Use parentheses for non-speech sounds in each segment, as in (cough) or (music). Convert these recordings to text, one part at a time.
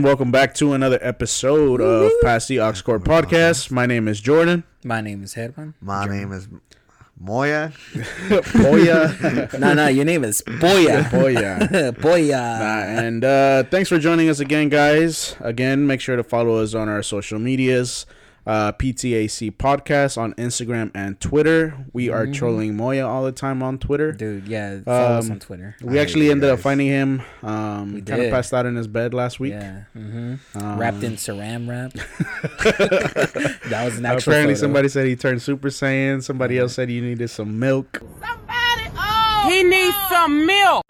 And welcome back to another episode of Past the Ox Court Podcast. My name is Jordan. My name is Herman. My name is Moya. Boya. no, no, your name is Boya. (laughs) Boya. (laughs) Boya. Uh, and uh, thanks for joining us again, guys. Again, make sure to follow us on our social medias. Uh, PTAC Podcast on Instagram and Twitter. We are trolling Moya all the time on Twitter. Dude, yeah, follow us Um, on Twitter. We I actually hate you ended up finding him. Um, We kind of passed out in his bed last week. Yeah. hmm Um, Wrapped in saran wrap. (laughs) that was an actual Apparently, photo. somebody said he turned Super Saiyan. Somebody else said you needed some milk. Somebody, oh, he needs some milk.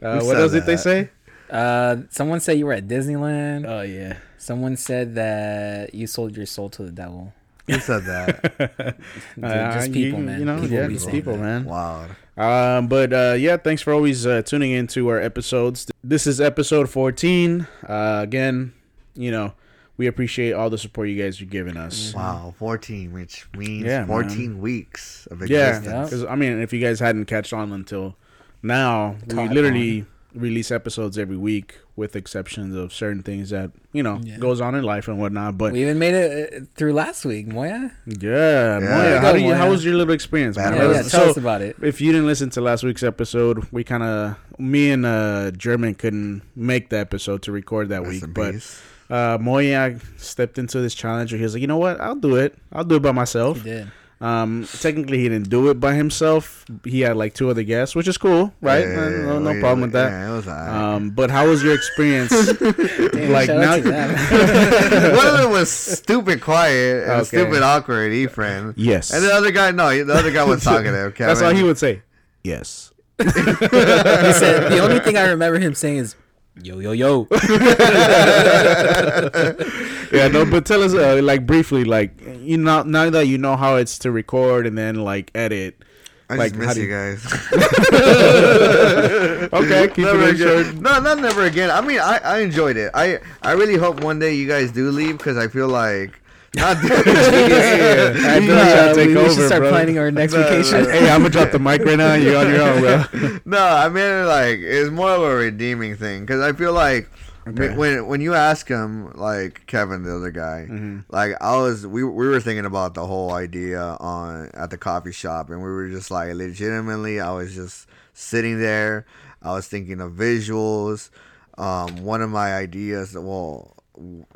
Uh, what said else did they say? Uh, someone said you were at Disneyland. Oh yeah. Someone said that you sold your soul to the devil. Who said that? (laughs) (laughs) Dude, Uh, just you- people, man. You know, people yeah, be just people, man. wow. Um, but uh, yeah, thanks for always uh, tuning into our episodes. This is episode 14. Uh, again, you know, we appreciate all the support you guys are giving us. Wow. 14, which means Yeah, 14 weeks of Yeah, existence. because I mean, if you guys hadn't catched on until now, we Caught literally release episodes every week, with exceptions of certain things that you know Yeah. goes on in life and whatnot. But We even made it uh, through last week, Moya. yeah, Yeah. Moya, how Go, do you? How was your little experience, man? Yeah, Well, yeah, So- tell us about it. if you didn't listen to last week's episode, we kind of me and uh German couldn't make the episode to record that Rest week, but peace. uh Moya stepped into this challenge where he was like, you know what, I'll do it. I'll do it by myself. You did. Um, technically he didn't do it by himself. He had like two other guests, which is cool, right? Yeah, Uh, no, no we- problem with that. Yeah, it was alright. Um, but how was your experience? (laughs) Damn, like shout now, out. (laughs) (laughs) One of them was stupid quiet and Okay. stupid awkward, Efren. yes, And the other guy, no, the other guy was talkative. Kevin. that's all he would say. Yes. he said the only thing I remember him saying is "Yo yo yo." (laughs) (laughs) yeah, no, but tell us, uh, like briefly, like you know, now that you know how it's to record and then like edit. I like, just miss you you- guys. (laughs) Okay, keep never it short. again. No, not never again. I mean, I, I enjoyed it. I I really hope one day you guys do leave because I feel like not. (laughs) I feel like I Uh, take we, we over, should start brother. planning our next No, vacation. no. Hey, I'm gonna drop the mic right now. You're on your own, bro. (laughs) no, I mean like it's more of a redeeming thing because I feel like Okay. when when you ask him like Kevin the other guy Mm-hmm. like I was we we were thinking about the whole idea on at the coffee shop and we were just like legitimately I was just sitting there I was thinking of visuals um one of my ideas well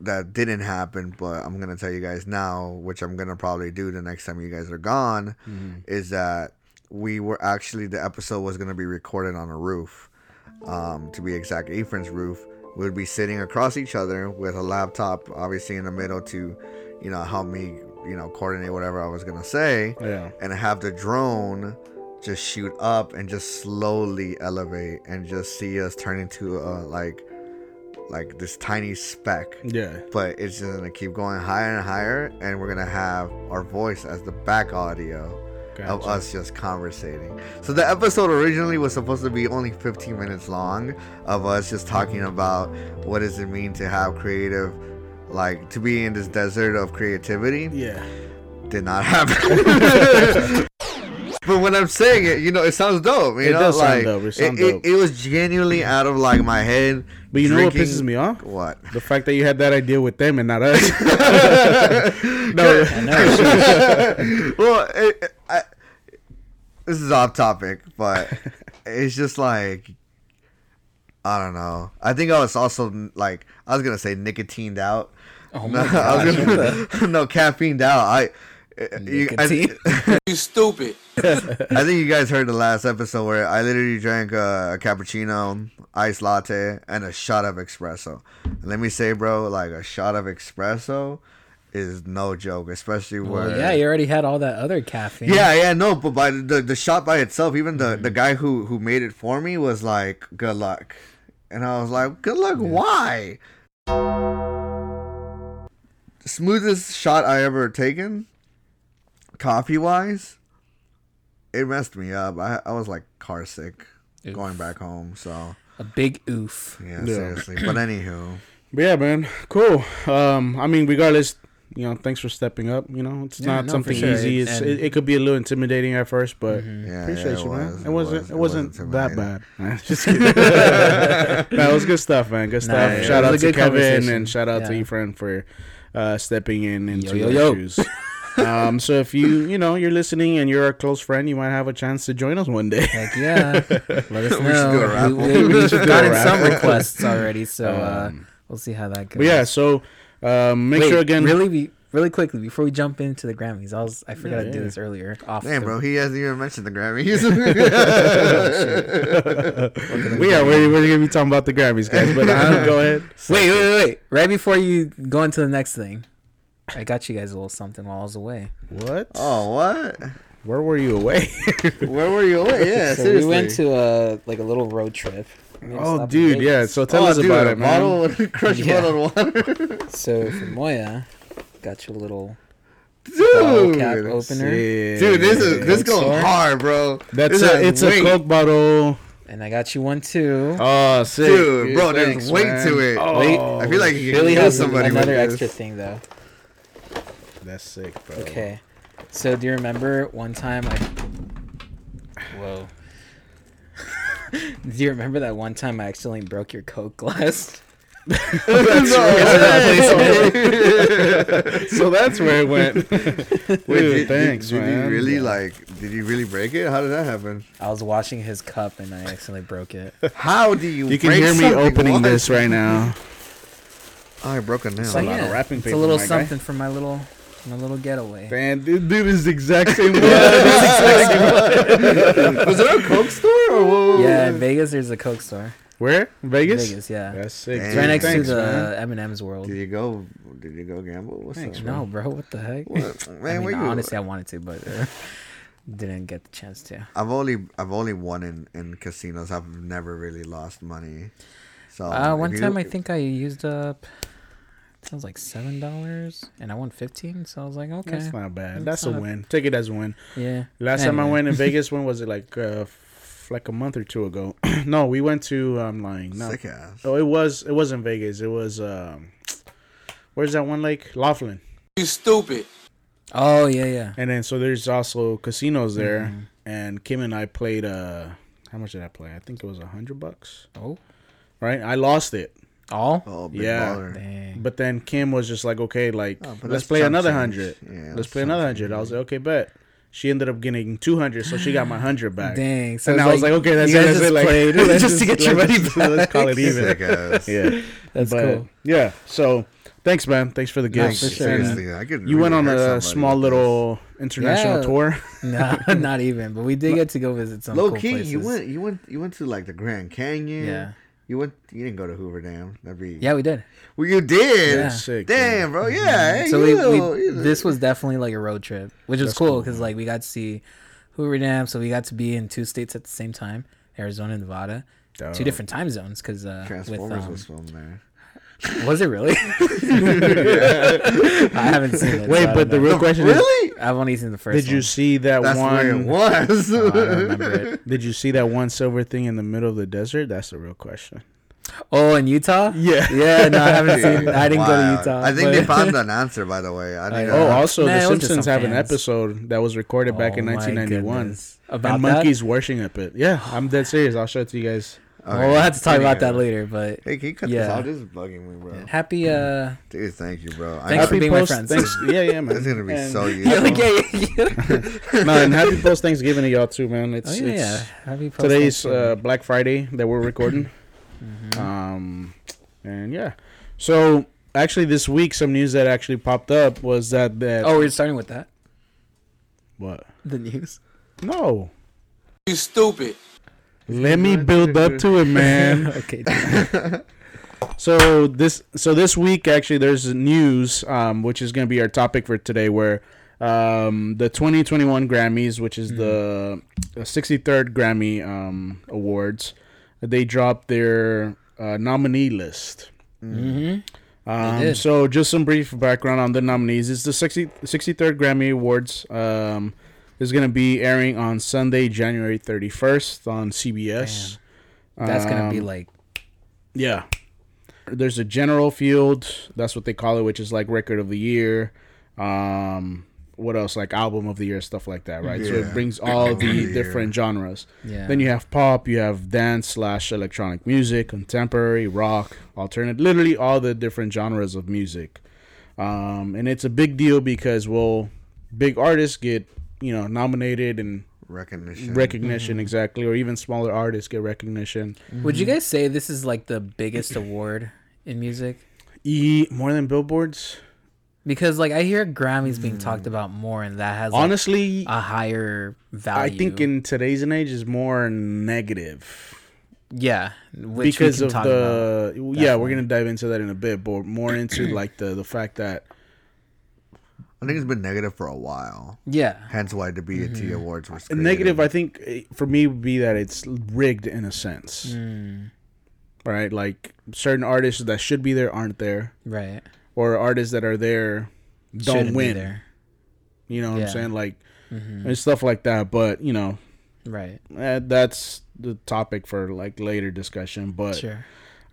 that didn't happen but I'm gonna tell you guys now which I'm gonna probably do the next time you guys are gone is that we were actually the episode was gonna be recorded on a roof. Um, to be exact, Efren's roof, we would be sitting across each other with a laptop, obviously in the middle to, you know, help me, you know, coordinate whatever I was gonna say, Yeah. and have the drone just shoot up and just slowly elevate and just see us turn into a like, like this tiny speck. Yeah. But it's just gonna keep going higher and higher, and we're gonna have our voice as the back audio of us just conversating. So the episode originally was supposed to be only 15 minutes long of us just talking about what does it mean to have creative like to be in this desert of creativity Yeah. did not happen. (laughs) but when I'm saying it, you know, it sounds dope. You It know, does sound like dope. It sound it, dope. it was genuinely out of like my head. But you know what pisses me off? What? The fact that you had that idea with them and not us. (laughs) no. I know. (laughs) well, it, it- I, this is off topic, but (laughs) it's just like I don't know. I think I was also like I was gonna say nicotined out. Oh no, my I was gosh. gonna, no caffeined out. I. You, I, Nicotine? (laughs) You stupid. I think you guys heard the last episode where I literally drank a, a cappuccino, iced latte, and a shot of espresso. And let me say, bro, like a shot of espresso is no joke, especially Well, yeah, you already had all that other caffeine. Yeah, yeah, no, but by the the shot by itself, even the Mm-hmm. the guy who who made it for me was like, "Good luck," and I was like, "Good luck? Why?" Smoothest shot I ever taken, coffee wise. It messed me up. I I was like car sick Oof. going back home. So A big oof. yeah, Yeah. seriously. But anywho, (clears throat) But yeah, man, cool. Um, I mean, regardless, you know, thanks for stepping up. You know, it's Yeah, not no, something sure. easy. It's, it, it could be a little intimidating at first, but Mhm. Yeah, appreciate yeah, you, man. was, It wasn't. It, was wasn't that intimidating. bad. (laughs) Just kidding. (laughs) that was good stuff, man. Good Nah, stuff. yeah, shout out to Kevin and shout out to Yeah. Efren for uh, stepping in into yo, our yo. shoes. (laughs) um, so if you you know you're listening and you're a close friend, you might have a chance to join us one day. Heck yeah. Let us (laughs) We should know. do a raffle. We, we, We have should do a gotten some requests already, so uh, Um, we'll see how that goes. yeah, so um, make Wait, sure again. Really, be, really quickly before we jump into the Grammys, I was I forgot Yeah, to do yeah. this earlier. Off Damn, the- bro, he hasn't even mentioned the Grammys. (laughs) (laughs) we are we're, we're gonna be talking about the Grammys, guys. But uh, go ahead. Wait, wait, wait, wait! Right before you go into the next thing, I got you guys a little something while I was away. What? oh, what? Where were you away? (laughs) Where were you away? Yeah, (laughs) so seriously. we went to a like a little road trip. We oh, stop in dude, yeah. So tell oh, us dude, about a it, man. Bottle, (laughs) crushed Yeah. bottle of water. So for Moya, got you a little bottle Dude. cap opener, Sick. Dude, this is this Coke going store? hard, bro. That's This a, has it's a weight. Coke bottle. and I got you one too. Oh, sick, Dude, bro, there's weight to it. Oh, Wait, I feel like you Billy can kill has somebody with another this. extra thing though. That's sick, bro. Okay. So do you remember one time I Whoa. (laughs) do you remember that one time I accidentally broke your Coke glass? (laughs) (laughs) so that's where it went. Wait, Dude, did, thanks, did, did man. you really Yeah. like? Did you really break it? How did that happen? I was washing his cup and I accidentally broke it. How do you? You can break hear me opening once? this right now. Oh, I broke a nail. So a lot of yeah, wrapping it's a little my guy. something for my little my little getaway. Man, dude, dude is the exact (laughs) same one. (laughs) Was there a Coke store or what? Yeah, in Vegas there's a Coke store. Where? Vegas? Vegas, yeah. That's sick. Damn. It's right next Thanks, to man. the M&M's World. Did you go? Did you go gamble? What's Thanks, up? No, bro, what the heck? What? (laughs) I Man, mean, where you? honestly, I wanted to, but uh, didn't get the chance to. I've only I've only won in, in casinos. I've never really lost money. So Uh, if one you- time I think I used up. It was like seven dollars, and I won fifteen. So I was like, okay, That's not bad. That's That's a not- win. Take it as a win. yeah. Last time I went in (laughs) Vegas, when was it? Like, uh, f- like a month or two ago. (clears throat) no, we went to. I'm lying. No, sick ass. oh, it was. It wasn't Vegas. It was. Um, where's that one lake? Laughlin. You stupid. Oh yeah, yeah. And then so there's also casinos there. Mm-hmm. And Kim and I played. Uh, how much did I play? I think it was a hundred bucks. Oh, Right. I lost it. All. Oh, big Yeah. But then Kim was just like, okay, like Oh, let's play another hundred. Yeah, let's play another hundred. I was like, okay, bet. She ended up getting two hundred, so she got my hundred back. Dang. So and it's I was like, okay, that's it. That's just it. Like, played (laughs) let's just to get your let's money just- back. Let's call it even. Sick ass. Yeah, That's but, cool. Yeah. So thanks, man. Thanks for the No, gifts. for sure, And seriously, I could You went on a small little international Yeah. tour. (laughs) No, not even. But we did get to go visit some Low cool key, places. you went, you went, you went to like the Grand Canyon. Yeah. You went. You didn't go to Hoover Dam. That'd be. Yeah, we did. Well, you did. Yeah. Sick. Damn, bro. Yeah. Hey, so we, know, we this was definitely like a road trip, which was That's cool cool, because like we got to see Hoover Dam, so we got to be in two states at the same time, Arizona and Nevada, Dope. two different time zones. Because uh, with, Transformers um, was filmed there. Was it really? (laughs) (laughs) I haven't seen it. Wait, so but the know. real question is, Really? I've only seen the first. did you one. see that That's where it one? was. Oh, I don't remember it. (laughs) Did you see that one silver thing in the middle of the desert? That's the real question. Oh, in Utah? Yeah. Yeah, no, I haven't seen. I didn't go to Utah. I think but- they found an answer, by the way. I think. Oh, Oh, also, Nah, The it was just Simpsons some have an episode that was recorded back in Oh my 1991. goodness. About and that? monkeys worship it. Yeah, I'm dead serious. I'll show it to you guys. Okay. Well, we'll have to talk about that later. But Hey, can you cut Yeah. this out? This is bugging me, bro. happy. uh Dude, thank you, bro. I Thanks know- for being my friends. Thanks, yeah, yeah, man. (laughs) It's gonna be And- so (laughs) You're useful. like, yeah, yeah, yeah. (laughs) no, and happy post Thanksgiving to y'all too, man. It's, Oh yeah, it's yeah. Happy post today's Thanksgiving. uh, Black Friday that we're recording. (clears throat) Mhm. Um, and yeah, so actually this week some news that actually popped up was that that oh, we're starting with that. what? The news. No, You stupid. Let me build up to it, man. (laughs) okay. (laughs) So this so this week actually there's news um which is going to be our topic for today where um the 2021 Grammys which is the 63rd Grammy um awards they dropped their uh, nominee list. mm-hmm. Um, so just some brief background on the nominees. It's the 60, 63rd Grammy Awards. Um, is going to be airing on Sunday, January 31st on CBS. That's gonna be Um, like yeah. there's a general field. That's what they call it, which is like record of the year. Um, what else? Like album of the year, stuff like that, right? So it brings all the the different genres. Yeah. Then you have pop, you have dance slash electronic music, contemporary, rock, alternate, literally all the different genres of music. Um, and it's a big deal because well, big artists get you know nominated and Recognition. recognition mm-hmm. exactly, or even smaller artists get recognition. Would you guys say this is like the biggest award in music? E more than billboards. Because like I hear Grammys being talked mm. about more, and that has like, Honestly, a higher value. I think in today's and age is more negative yeah, which because we can of talk the about. yeah we're gonna dive into that in a bit, but more into like the the fact that I think it's been negative for a while. yeah, Hence why the BET Mm-hmm. Awards was created. negative. I think eh, for me would be that it's rigged in a sense, Mm, right? Like certain artists that should be there aren't there, right. or artists that are there don't Shouldn't win. there. You know what Yeah. I'm saying? Like Mhm. and stuff like that. But you know Right. eh, that's the topic for like later discussion. But Sure.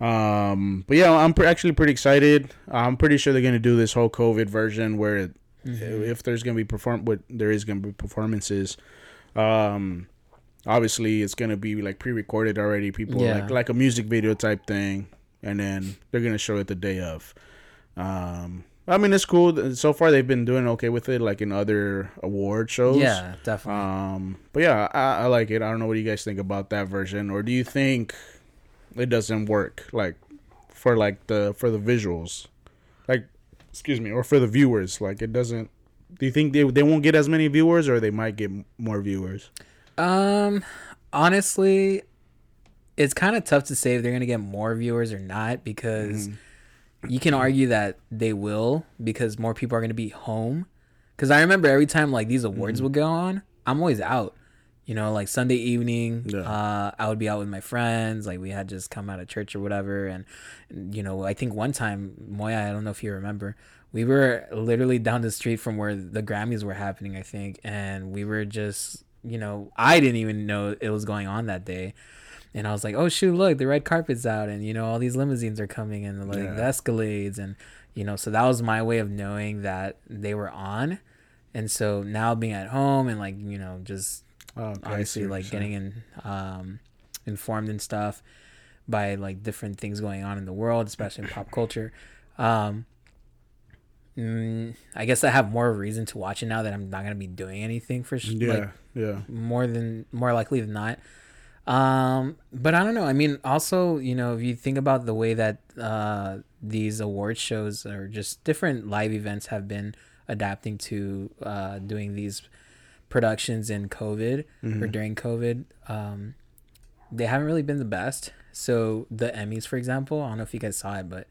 Um, but yeah, I'm pre- actually pretty excited. I'm pretty sure they're gonna do this whole COVID version where it, Mm-hmm. if there's gonna be perform, what there is gonna be performances. Um, obviously it's gonna be like pre-recorded already. People Yeah. like like a music video type thing, and then they're gonna show it the day of. Um, I mean it's cool. So far they've been doing okay with it, like in other award shows. Yeah, definitely. Um, but yeah, I, I like it. I don't know what you guys think about that version, or do you think it doesn't work like for like the for the visuals, excuse me, or for the viewers? Like it doesn't. Do you think they they won't get as many viewers, or they might get more viewers? Um, honestly, it's kind of tough to say if they're gonna get more viewers or not because you can argue that they will because more people are gonna be home. Because I remember every time like these awards would go on, I'm always out. You know, like Sunday evening, Yeah. uh, I would be out with my friends. Like we had just come out of church or whatever, and you know, I think one time, Moya, I don't know if you remember, we were literally down the street from where the Grammys were happening, I think, and we were just, you know, I didn't even know it was going on that day. And I was like, oh shoot, look, the red carpet's out, and you know, all these limousines are coming, and like Yeah. the Escalades, and you know, so that was my way of knowing that they were on. And so now being at home and like you know just Oh, okay, I see obviously like getting in um informed and stuff by like different things going on in the world especially in pop culture. Um mm, i guess i have more reason to watch it now that i'm not going to be doing anything for sh- yeah, like yeah, more than more likely than not. Um but i don't know i mean also you know if you think about the way that uh these award shows or just different live events have been adapting to uh doing these productions in covid or mm-hmm. during covid um they haven't really been the best so the emmys for example i don't know if you guys saw it but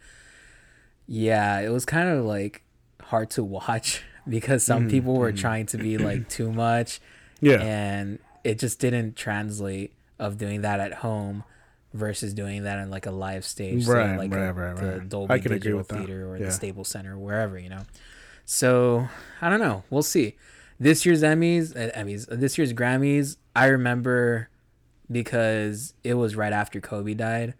yeah it was kind of like hard to watch (laughs) because some mm-hmm. people were mm-hmm. trying to be (clears throat) like too much yeah. and it just didn't translate of doing that at home versus doing that in like a live stage, Right, like right, a- right, the right. Dolby I could agree Digital with that. Theater or Yeah. the Staples Center, wherever you know. So I don't know. We'll see. This year's Emmys, uh, Emmys, uh, this year's Grammys, I remember because it was right after Kobe died,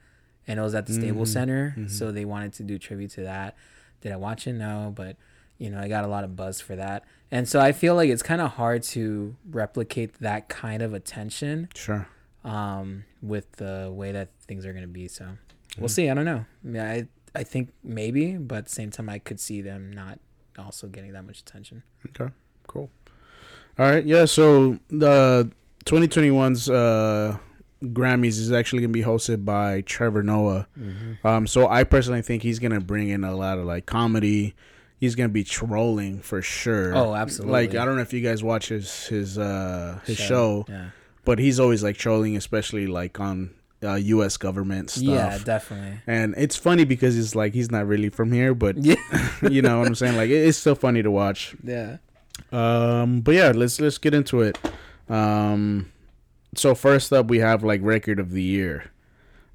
and it was at the Mm-hmm. Center, so they wanted to do tribute to that. Did I watch it? No, but you know, I got a lot of buzz for that. And so I feel like it's kind of hard to replicate that kind of attention Sure. um, with the way that things are going to be. So Mm. we'll see. I don't know. I, mean, I I think maybe, but at the same time, I could see them not also getting that much attention. Okay, cool. All right, yeah. So the 2021's uh, Grammys is actually gonna be hosted by Trevor Noah. Mm-hmm. Um, so I personally think he's gonna bring in a lot of like comedy. He's gonna be trolling for sure. Oh, absolutely. Like I don't know if you guys watch his his uh his show, Yeah. but he's always like trolling, especially like on uh, U.S. government stuff. Yeah, definitely. And it's funny because it's like he's not really from here, but Yeah. (laughs) you know what I'm saying. Like it- it's still funny to watch. (laughs) yeah. Um, but yeah, let's let's get into it. Um, so first up, we have like record of the year.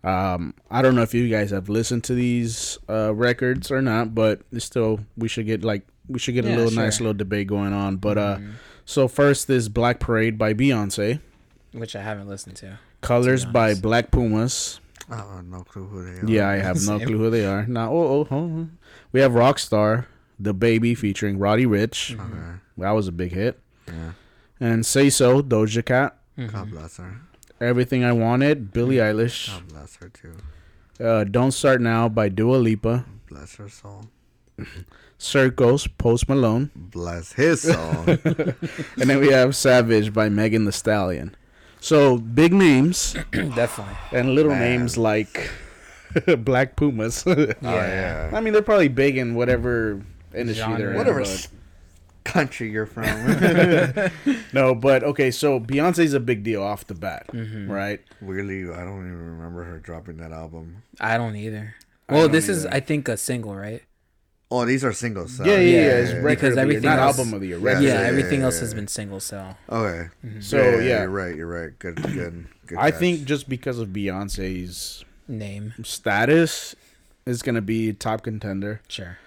Um, I don't know if you guys have listened to these uh records or not, but still we should get like we should get a little sure. nice little debate going on. But uh, Mhm. so first is Black Parade by Beyonce, Which I haven't listened to. Colors by. Black Pumas, Oh, no clue who they are. Yeah, I have no (laughs) clue who they are. Now, oh, oh, oh, oh. we have Rockstar, DaBaby featuring Roddy Ricch. Mm-hmm. Okay. That was a big hit. Yeah. And Say So, Doja Cat. Mm-hmm. God bless her. Everything I Wanted, Billie Eilish. God bless her too. Uh, Don't Start Now by Dua Lipa. Bless her soul. (laughs) Circles, Post Malone. Bless his soul. (laughs) And then we have Savage by Megan Thee Stallion. So big names (clears throat) Definitely. and little Man. names like (laughs) Black Pumas. Oh yeah. I mean, they're probably big in whatever industry Genre. they're in. Whatever but- s- country you're from. (laughs) (laughs) No, but okay, so Beyonce's a big deal off the bat, Mm-hmm. right? Weirdly, I don't even remember her dropping that album. I don't either. Well, don't this is. I think a single, right? Oh, these are singles. so- Yeah, yeah, yeah. yeah, It's yeah. Because of year, everything not else- album of the year. Yeah, Record. Yeah, yeah, everything yeah, else yeah. has been single, so Okay. So yeah, you're right. You're right. Good, good, good. I catch. think just because of Beyonce's name. status, is gonna be top contender. Sure.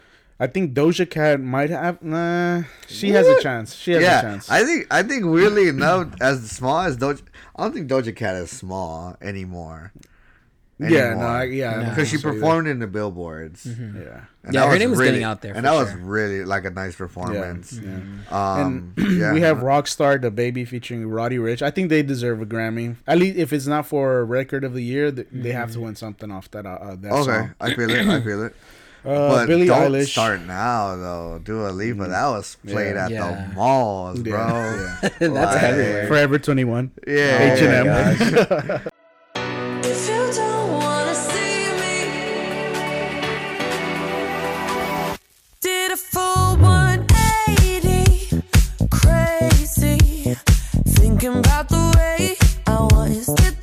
I think Doja Cat might have. Nah, she has a chance. She has a Yeah, chance. I think I think weirdly enough, as small as Doja, I don't think Doja Cat is small anymore. yeah, no, I, yeah, I No. because she think so either. performed in the billboards. Yeah, And Yeah, her was name was really, getting out there and for that was really like a nice yeah, performance. yeah. Um, and (clears throat) yeah. we have Rockstar, DaBaby featuring Roddy Ricch. I think they deserve a Grammy. At least if it's not for record of the year, th- they have to win something off that. Uh, that Okay, song. I feel it. I feel it. (clears throat) Uh, but Billie don't Eilish. start now though. Dua Lipa, that was played Yeah. at Yeah. the malls, bro. (laughs) Yeah, Yeah, (laughs) That's Like- everywhere. Forever Twenty One. yeah. H&M. If you don't wanna see me, did a full 180, crazy, thinking about the way I was. Did the heartbreak check?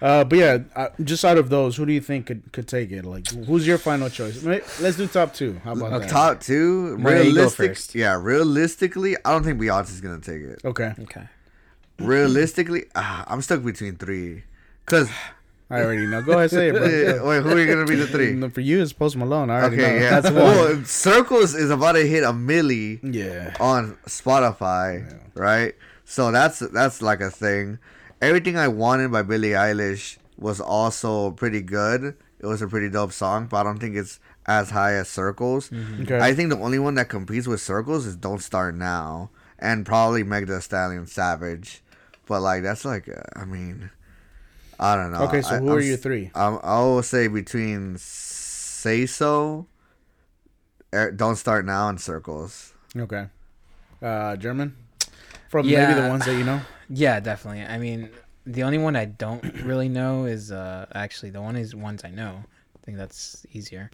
Uh, but yeah, uh, just out of those, who do you think could, could take it? Like, who's your final choice? Let's do top two. How about Uh, that? top two, Maria, you go realistic. first. Yeah, realistically, I don't think Beyonce's gonna take it. Okay, Okay. Realistically, ah, I'm stuck between three. Cause I already know. Go ahead, and say it, bro. (laughs) wait, who are you gonna be the three? (laughs) For you, it's Post Malone. I already know. Okay, yeah. That's one. well, Circles is about to hit a milli Yeah. on Spotify, right? So that's that's like a thing. Everything I wanted by Billie Eilish was also pretty good. It was a pretty dope song, but I don't think it's as high as Circles. Okay. I think the only one that competes with Circles is Don't Start Now, and probably Meg Thee Stallion Savage. But like that's like, uh, I mean, I don't know. Okay, so who I'm are your three? I'm, I will say between Say So, Er- Don't Start Now, and Circles. Okay. Uh, German. From maybe the ones that you know. Yeah, definitely. I mean, the only one I don't (clears throat) really know is uh actually the one is ones I know. I think that's easier.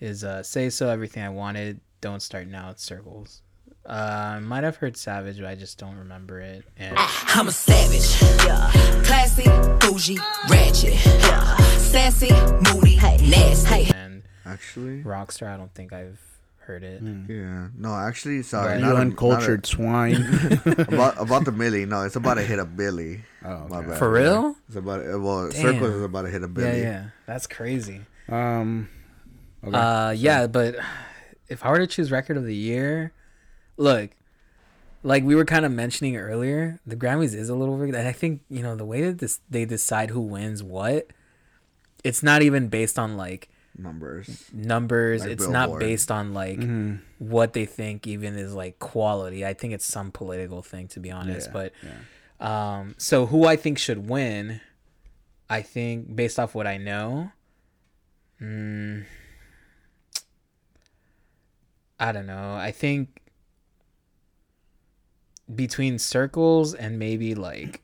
Is uh say so everything I wanted. Don't start now. It's circles. Uh, I might have heard Savage, but I just don't remember it. And I'm a savage. Yeah. Classy, bougie, ratchet. Yeah. Sassy, moody, nasty. and Actually, Rockstar, I don't think I've heard it. yeah. No, actually, sorry. Not You a- a- uncultured swine. (laughs) about about the Millie. No, it's about to hit a Billy. (laughs) oh, My okay. bad. For real? It's about well, Damn. Circles is about to hit a Billy. yeah. yeah. That's crazy. Um. Okay. Uh, yeah, but if I were to choose record of the year, look, like we were kind of mentioning earlier, the Grammys is a little weird. and I think you know the way that this they decide who wins what. It's not even based on like Numbers. numbers. Like it's not based on like Mm-hmm. what they think even is like quality. I think it's some political thing to be honest. Yeah, but um, so who I think should win, I think based off what I know, mm, I don't know. I think between circles and maybe like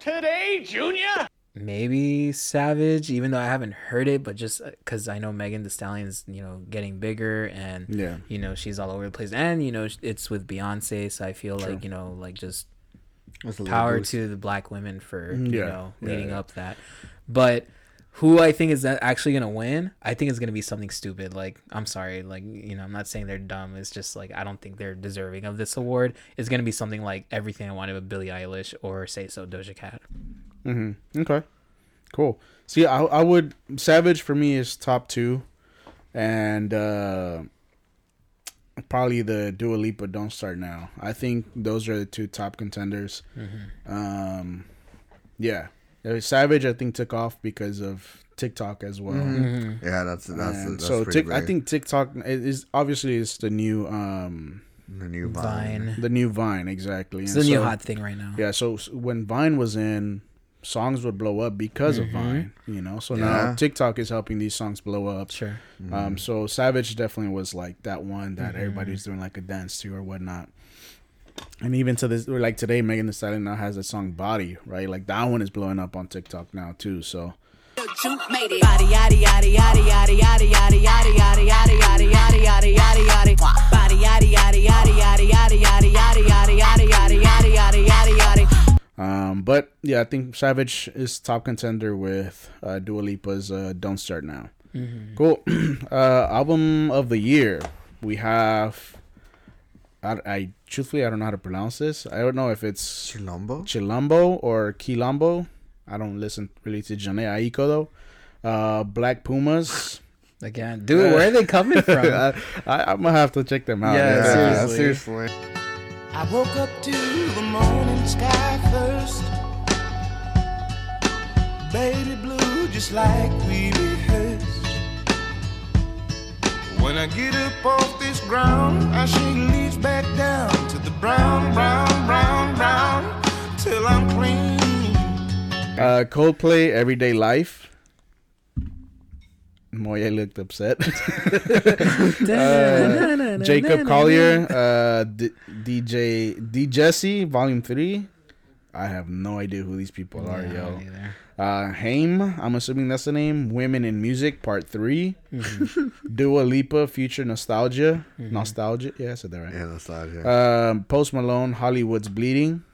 Today, Junior. Maybe Savage, even though I haven't heard it, but just because I know Megan Thee Stallion's, you know, getting bigger and Yeah. you know she's all over the place, and you know it's with Beyonce, so I feel True. like you know like just That's a little power to the black women for you Mm, know Yeah, leading yeah. up that, but. Who I think is that actually gonna win? I think it's gonna be something stupid. Like I'm sorry, like you know I'm not saying they're dumb. It's just like I don't think they're deserving of this award. It's gonna be something like Everything I Wanted with Billie Eilish or Say So Doja Cat. Mm-hmm. Okay. Cool. See, I I would Savage for me is top two, and uh probably the Dua Lipa Don't Start Now. I think those are the two top contenders. Um, Yeah, Uh, Savage I think took off because of TikTok as well. Yeah, that's that's, And that's so pretty Tik I think TikTok is obviously it's the new um the new Vine. Vine. the new Vine exactly. It's And the new hot thing right now. Yeah, so s- when Vine was in, songs would blow up because of Vine, you know. So now TikTok is helping these songs blow up. Sure. Um, so Savage definitely was like that one that everybody's doing like a dance to or whatnot. And even to this, or like today, Megan Thee Stallion now has a song "Body," right? Like that one is blowing up on TikTok now too. So um, but yeah, I think Savage is top contender with uh, Dua Lipa's uh, "Don't Start Now." Mm-hmm. Cool. (clears throat) uh, album of the year we have. I, I, truthfully I don't know how to pronounce this. I don't know if it's Chilombo, Chilombo or Quilombo. I don't listen really to Jhené Aiko though. Uh, Black Pumas. Again, dude, where are they (laughs) coming from? I, am gonna have to check them out. Yeah, yeah seriously. seriously. I woke up to the morning sky. Baby blue, just like we rehearsed. When I get up off this ground, I shake leaves back down to the brown, brown, brown, brown, till I'm clean. Uh, Coldplay, Everyday Life. Moya looked upset. (laughs) Uh, Jacob Collier, uh, D- DJ D Jesse, Volume Three. I have no idea who these people are, yo. Uh, Haim, I'm assuming that's the name. Women in Music, Part 3 (laughs) Dua Lipa, Future Nostalgia, Nostalgia. Yeah, I said that right. Yeah, nostalgia. Um, Post Malone, Hollywood's Bleeding,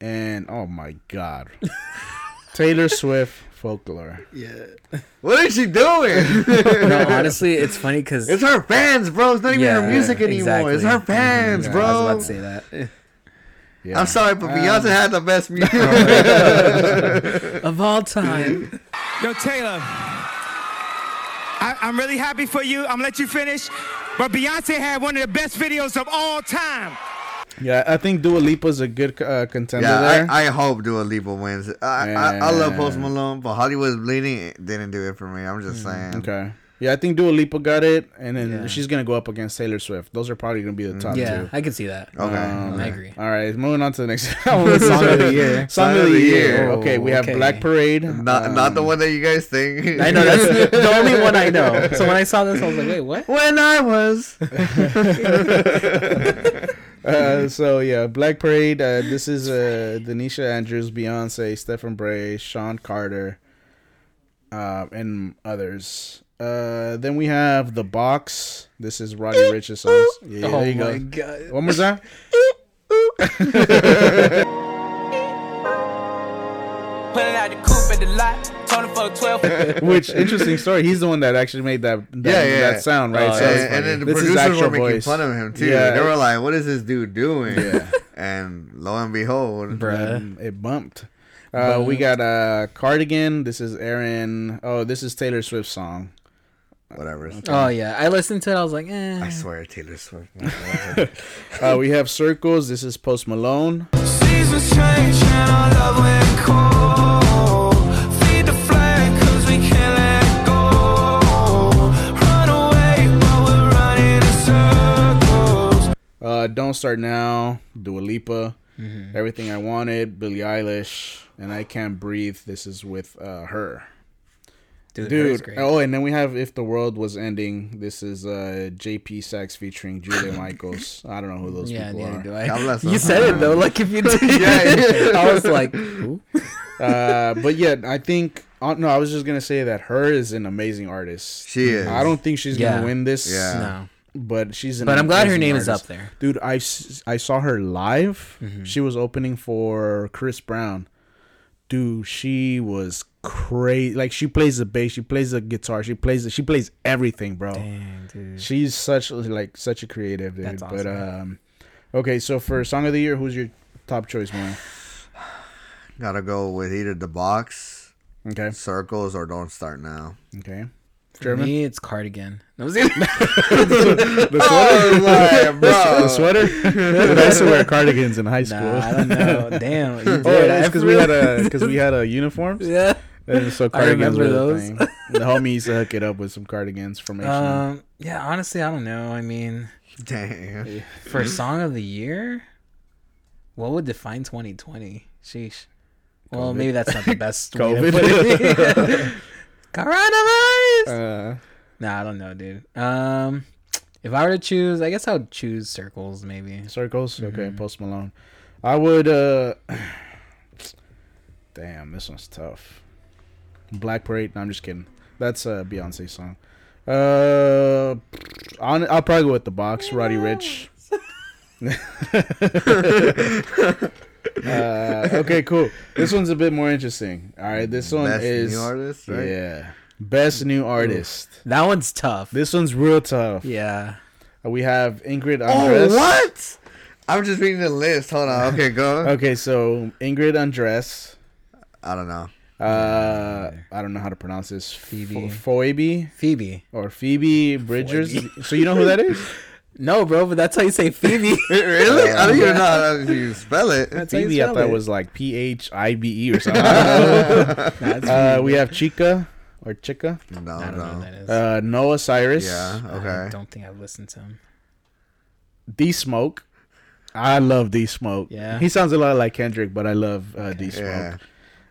and oh my God, (laughs) Taylor Swift, Folklore. Yeah. (laughs) What is she doing? no, honestly, it's funny because it's her fans, bro. It's not even her music anymore. It's her fans, Yeah, bro. I was about to say that. Yeah. I'm sorry, but Beyonce had the best (laughs) music. (laughs) of all time, Yo, Taylor, I, I'm really happy for you. I'm gonna let you finish. But Beyonce had one of the best videos of all time. Yeah, I think Dua Lipa's a good uh, contender yeah, there. I, I hope Dua Lipa wins. I, I, I love Post Malone, but Hollywood's Bleeding it didn't do it for me. I'm just saying. okay. Yeah, I think Dua Lipa got it, and then Yeah. she's gonna go up against Taylor Swift. Those are probably gonna be the top yeah, two. I can see that. Okay. Um, I agree. All right, moving on to the next (laughs) song of the year. Song of the year. Okay, we have Okay. Black Parade. Not not the um, one that you guys think. I know that's (laughs) the only one I know. So when I saw this, I was like, wait, what? when I was. (laughs) Uh, so yeah, Black Parade. Uh, this is uh, Denisia Andrews, Beyonce, Stephen Bray, Sean Carter, uh, and others. Uh, then we have the box. This is Roddy Ricch's songs. Yeah, oh there you my go. god. One more time. (laughs) Pulling (laughs) out the coupe at the lot. Told him for 12. (laughs) Which interesting story. He's the one that actually made that that, Yeah, yeah. that sound, right? Oh, So and, and then the This producers were making voice. fun of him too. Yeah, they were like, "What is this dude doing?" Yeah. And lo and behold, Bruh. It bumped. Uh, we got uh, Cardigan. This is Aaron. Oh, this is Taylor Swift's song. Whatever. Oh yeah, I listened to it. I was like, eh. I swear, Taylor Swift. (laughs) (laughs) Uh, we have Circles. This is Post Malone. Seasons change and our love went cold. Feed the flame 'cause we can't let go. Run away while we're running in circles. Uh, Don't Start Now. Dua Lipa. Everything I Wanted. Billie Eilish. And I Can't Breathe. This is with uh, her. Dude, Dude Dude. Oh, and then we have If the World Was Ending. This is uh, JP Saxe featuring Julia (laughs) Michaels. I don't know who those yeah, people neither are. do I. You said it though, like if you (laughs) did. yeah, (laughs) I was like, who? uh, but yeah, I think. Uh, no, I was just gonna say that H.E.R. is an amazing artist. She is. I don't think she's Yeah. gonna win this. Yeah. No, but she's an but I'm glad her amazing name is up there. dude I, I saw her live Mm-hmm. she was opening for chris brown dude she was crazy like she plays the bass she plays the guitar she plays the, she plays everything bro Dang, dude. she's such like such a creative dude That's but awesome. um okay so for song of the year who's your top choice man (sighs) Gotta go with either the box, okay circles, or don't start now. okay For German. me, it's cardigan. (laughs) No, I'm (laughs) just kidding. The Oh, sweater. my, bro. the sweater. (laughs) I used to wear cardigans in high school. nah, I don't know. Damn. You did. Oh, it's because we had a because we had a uniforms. yeah. And so cardigans were the thing. The homie used to hook it up with some cardigans from. Um. Yeah. Honestly, I don't know. I mean, Damn. for song of the year, what would define 2020? Sheesh. Well, COVID. maybe that's not the best COVID. Put it. Coronavirus. Uh, nah, I don't know, dude. Um, if I were to choose, I guess I would choose circles. Maybe. circles. Okay, Mm-hmm. Post Malone. I would. uh (sighs) Damn, this one's tough. Black Parade. No, I'm just kidding. That's a Beyonce song. Uh, I'll, I'll probably go with the box. Roddy Ricch. (laughs) (laughs) (laughs) uh, okay, cool. This one's a bit more interesting. All right, this one Best is new artist, right? yeah, best new artist. That one's tough. This one's real tough. yeah. We have Ingrid Oh, what? I'm just reading the list. Hold on. Okay, go. Okay, so Ingrid Andress. I don't know. Uh, I don't know how to pronounce this. Phoebe. Phoebe Phoebe. or Phoebe Bridgers. So you know who that is? (laughs) No, bro, but that's how you say Phoebe. (laughs) really? I don't even know how you spell it. That's how you Phoebe, I thought it. was like P H I B E or something. (laughs) I don't know. (laughs) Uh, we have Chika or Chika. No, I don't know no. who that is. Uh, Noah Cyrus. Yeah. I Okay. don't think I've listened to him. D Smoke. I love D Smoke. Yeah. He sounds a lot like Kendrick, but I love uh, D Smoke. Yeah.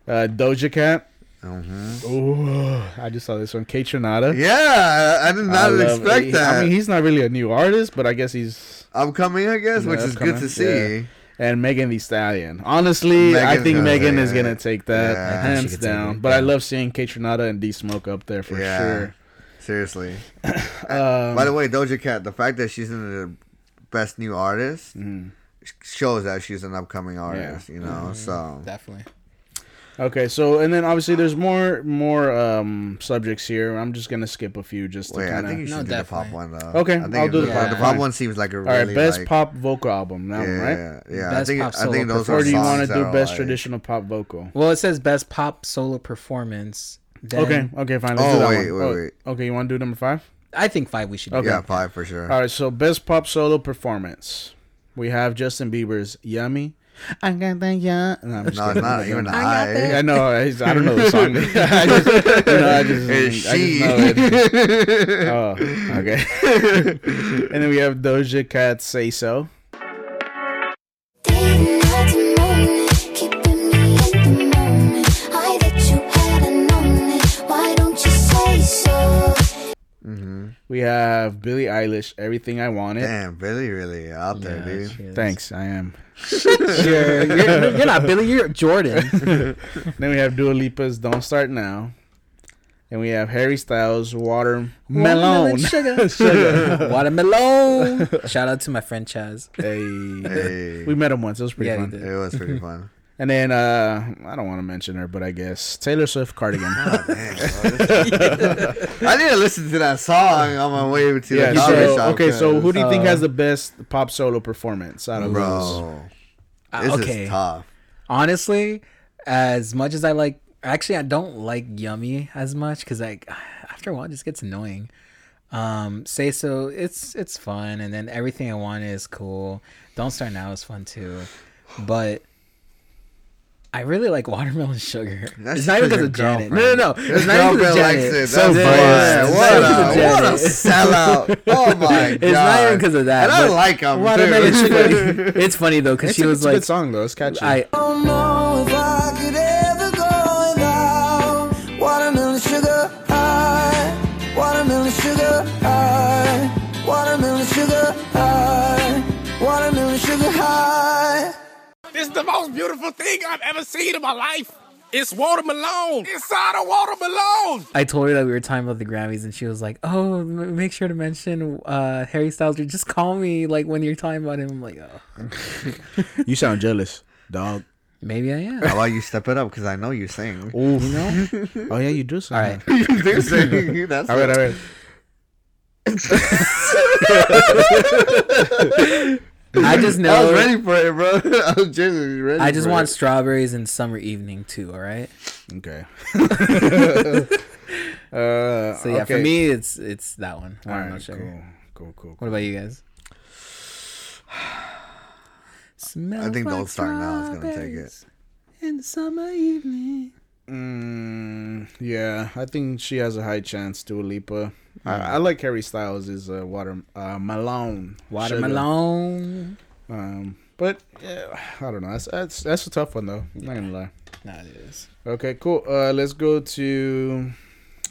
Uh, Doja Cat. Mhm. Ooh, I just saw this one. Kaytranada. Yeah, I did I not love- expect that. I mean, he's not really a new artist, but I guess he's Upcoming, I guess, which is good to see. yeah. and Megan Thee Stallion. Honestly, I think Megan is gonna take that Yeah. I hands down. But I love seeing Kaytranada and D Smoke up there for Yeah. sure. Seriously. (coughs) Um, By the way, Doja Cat, the fact that she's in the best new artist mhm. shows that she's an upcoming artist. You know, Mm-hmm. so Definitely. Okay, so and then obviously there's more more um subjects here. I'm just gonna skip a few just to wait, I think you of. should No, do the pop one though. Okay, I think I'll do the yeah, pop The pop one seems like a really right, best like, pop vocal album. That yeah, one, right? yeah, yeah. I think pop I think solo those Or do you want to do best like- traditional pop vocal? Well, it says best pop solo performance. Then Okay, okay, fine. Let's Oh, do that wait, one. wait, Oh, wait. Okay, you want to do number five? I think five we should do. Okay. Yeah, five for sure. All right, so best pop solo performance. We have Justin Bieber's "Yummy." I got that yeah. No, I'm No, it's not even I I. know. I, I don't know the song. (laughs) (laughs) I just, you know, I just, It's I she. just know it. (laughs) Oh, okay. and then we have Doja Cat "Say So." Hmm We have Billie Eilish, "Everything I Wanted." Damn, Billie really out there, Yeah, dude. she. Thanks, I am. (laughs) You're, you're, you're not Billie, You're Jordan. (laughs) Then we have Dua Lipa's "Don't Start Now," and we have Harry Styles' "Watermelon." sugar. (laughs) sugar. Watermelon. Shout out to my friend Chaz. Hey. Hey, we met him once. It was pretty Yeah, fun. it was pretty fun. And then uh I don't want to mention her, but I guess Taylor Swift "Cardigan." Oh, (laughs) damn, bro, this- (laughs) I need to listen to that song on my way to yeah. the So, shop. okay, so who do you think uh, has the best pop solo performance out of those? bro? Uh, This okay. is tough. Honestly, as much as I like, actually, I don't like Yummy as much because like (sighs) after a while, it just gets annoying. Um, say so. It's it's fun, and then everything I want is cool. Don't start now is fun too, but. I really like watermelon sugar. That's it's not even because because of your Janet. No, no, no. girlfriend. (laughs) Oh it's not even because of Girlfriend Janet. likes it. So That's biased. biased. It's What because a, what a sellout. Oh my god. It's not even because of that. And I like him watermelon too. sugar. (laughs) It's funny though because she a, was it's a good song though. It's catchy. I don't know if I could ever the most beautiful thing I've ever seen in my life. It's watermelon inside a watermelon. I told her that we were talking about the Grammys, and she was like, "Oh, m- make sure to mention uh, Harry Styles. Or just call me like when you're talking about him." I'm like, "Oh, (laughs) you sound jealous, dog. maybe I am." How about you step it up? Because I know you sing. Ooh. You know? Oh yeah, you do All sound. right. (laughs) you do sing. That's All right, all right. (laughs) I just (laughs) know. I was ready for it, bro. (laughs) I was genuinely ready. I just want it. strawberries and summer evening too. All right. Okay. (laughs) uh, So yeah, for me, it's it's that one. All right, sugar. cool, cool, cool. What about you guys? (sighs) I think Don't Start Now is gonna take it. In the summer evening. Mm, yeah, I think she has a high chance. Dua Lipa. I, I like Harry Styles' is uh, water uh, Malone. Watermelon. Um, but yeah, I don't know. That's that's that's a tough one though. I'm not gonna lie. Nah, it is. Okay, cool. Uh, let's go to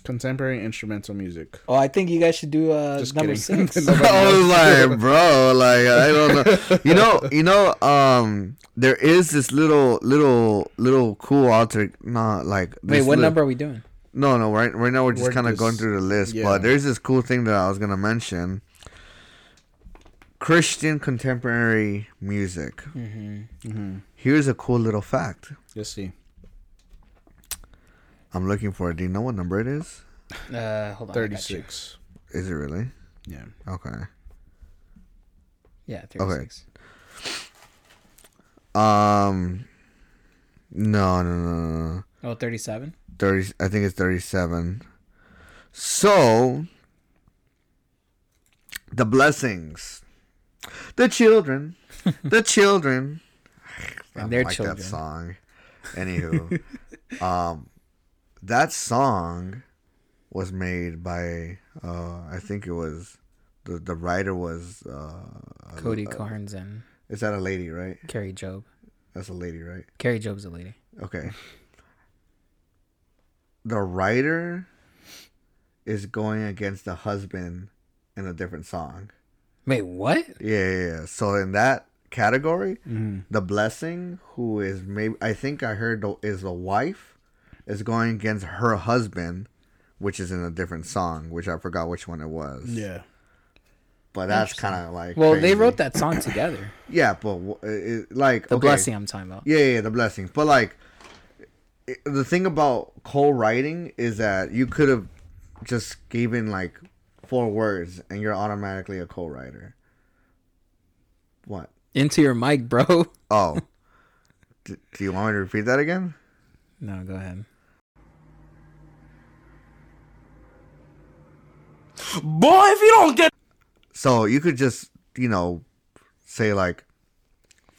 contemporary instrumental music. Oh, I think you guys should do uh Just number kidding. six. (laughs) (laughs) Was like, bro, like I don't know. You know, (laughs) you know, um, there is this little, little, little cool alter. Not like Wait, what li- number are we doing? No, no. Right, right now we're just kind of going through the list. yeah. But there's this cool thing that I was gonna mention. Christian contemporary music. Mm-hmm. Here's a cool little fact. Let's see. I'm looking for it. Do you know what number it is? Uh, hold on. I got you. Thirty-six. Is it really? Yeah. Okay. Yeah, thirty-six. Um. No, no, no, no, no. Oh, 37? 30 I think it's 37. So the blessings. The children. the (laughs) children. I And their like children. that song. Anywho, (laughs) um that song was made by uh I think it was the the writer was uh Cody uh, Carnes and Is that a lady, right? Kari Jobe. That's a lady, right? Kari Jobe's a lady. Okay. The writer is going against the husband in a different song. Wait, what? Yeah, yeah, yeah. So in that category, Mhm. the blessing, who is maybe I think I heard the, is the wife, is going against her husband, which is in a different song, which I forgot which one it was. Yeah. But that's kind of like Well, they wrote that song together. Yeah, but it, like The okay. blessing I'm talking about. Yeah, yeah, the blessing. But like, the thing about co-writing is that you could have just given like four words, and you're automatically a co-writer. What? Into your mic, bro. Oh, (laughs) D- do you want me to repeat that again? No, go ahead. Boy, if you don't get So you could just, you know, say like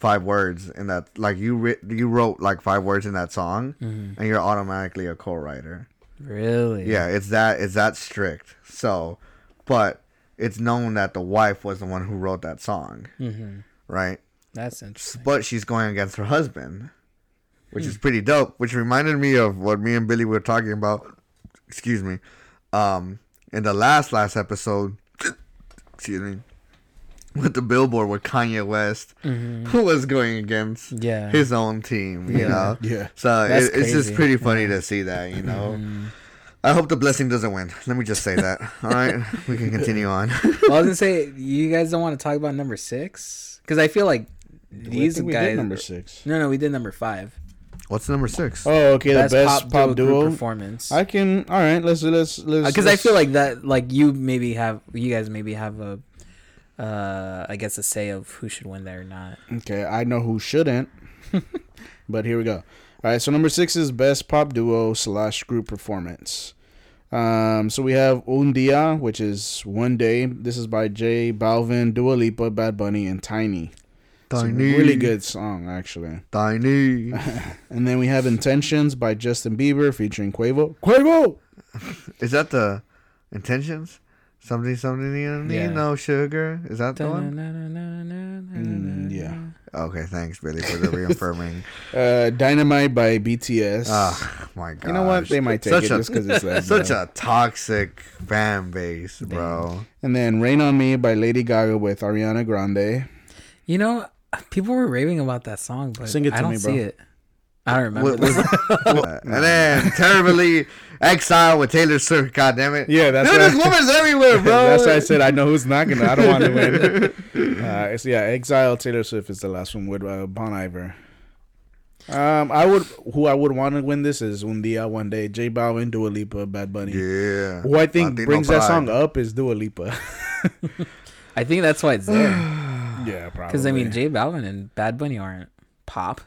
five words in that, like you ri- you wrote like five words in that song, Mhm. and you're automatically a co-writer. Really? Yeah, it's that it's that strict. So, but it's known that the wife was the one who wrote that song, Mhm. right? That's interesting. But she's going against her husband, which Hmm. is pretty dope. Which reminded me of what me and Billy were talking about. Excuse me. Um, in the last last episode, (coughs) excuse me, (laughs) with the billboard with Kanye West, Mhm. who was going against Yeah. his own team. You Yeah. know. Yeah. So it, it's just pretty funny to see that. You know. Mhm. I hope the blessing doesn't win. Let me just say that. All right, (laughs) we can continue on. Well, I was gonna say you guys don't want to talk about number six because I feel like these think we guys. did number six. No, no, we did number five. What's number six? Oh, okay. Best the best pop pop, duo duo performance. I can. All right. Let's let's let's. Because I feel like that, like you maybe have, you guys maybe have a, uh, I guess a say of who should win there or not. Okay, I know who shouldn't. (laughs) but here we go. All right, so number six is best pop duo slash group performance. Um, so we have Un Dia, which is one day. This is by J Balvin, Dua Lipa, Bad Bunny, and Tainy. It's a Tainy. really good song, actually. (laughs) Tainy. And then we have Intentions by Justin Bieber featuring Quavo. Quavo. (laughs) Is that the intentions? Something, something you don't need Yeah. no sugar. Is that the one? Mm, yeah. Okay, thanks, Billy, for the reaffirming. (laughs) Uh, Dynamite by BTS. Oh my god! You know what? They might take such it a, just 'cause it's that, (laughs) such bro. a toxic fan base, bro. And then Rain on Me by Lady Gaga with Ariana Grande. You know, people were raving about that song, but Sing it I to don't me, see it. I don't remember. What- this. what- (laughs) and then terribly exiled with Taylor Swift. God damn it! Yeah, that's Dude, why- there's women's (laughs) everywhere, bro. That's why I said I know who's not gonna. I don't want to win. (laughs) Uh, it's, yeah, Exile Taylor Swift is the last one with uh, Bon Iver. Um, I would who I would want to win this is Un Dia One Day, J Balvin, Dua Lipa, Bad Bunny. Yeah. Who I think Latino brings that song up is Dua Lipa. I think that's why it's there. (sighs) yeah, probably. Because I mean, J Balvin and Bad Bunny aren't pop.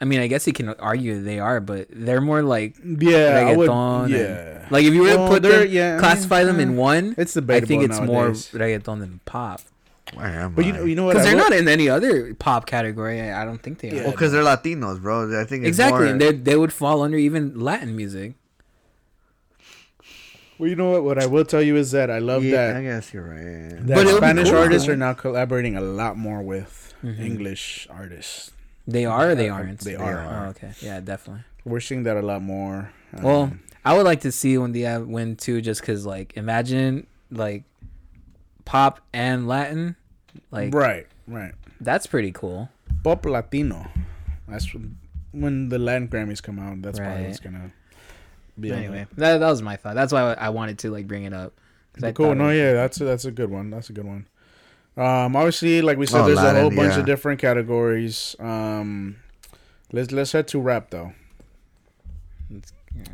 I mean, I guess you can argue they are, but they're more like yeah, I would, reggaeton and- yeah. Like if you were Well, to put them, yeah, I mean, classify them in uh, one, it's I debatable think it's nowadays. more reggaeton than pop. Where am But you I? know, you know what? Because they're will- not in any other pop category. I I don't think they are. Well, because they're Latinos, bro. I think it's exactly, more- and they they would fall under even Latin music. Well, you know what? What I will tell you is that I love yeah, I guess you're right. that But it would be Spanish cool, artists though. are now collaborating a lot more with Mm-hmm. English artists. They are or they aren't. they are. Oh, okay. Yeah, definitely. We're seeing that a lot more. Um, Well, I would like to see when the have win too, just because like imagine like pop and Latin, like right, right. that's pretty cool. Pop Latino. That's when, when the Latin Grammys come out. That's probably what's gonna be. But anyway, that, that was my thought. That's why I wanted to like bring it up. Cool. No, was- yeah, that's a, that's a good one. That's a good one. Um, obviously, like we said, Oh, there's a Latin, whole bunch yeah. of different categories. Um, let's let's head to rap though.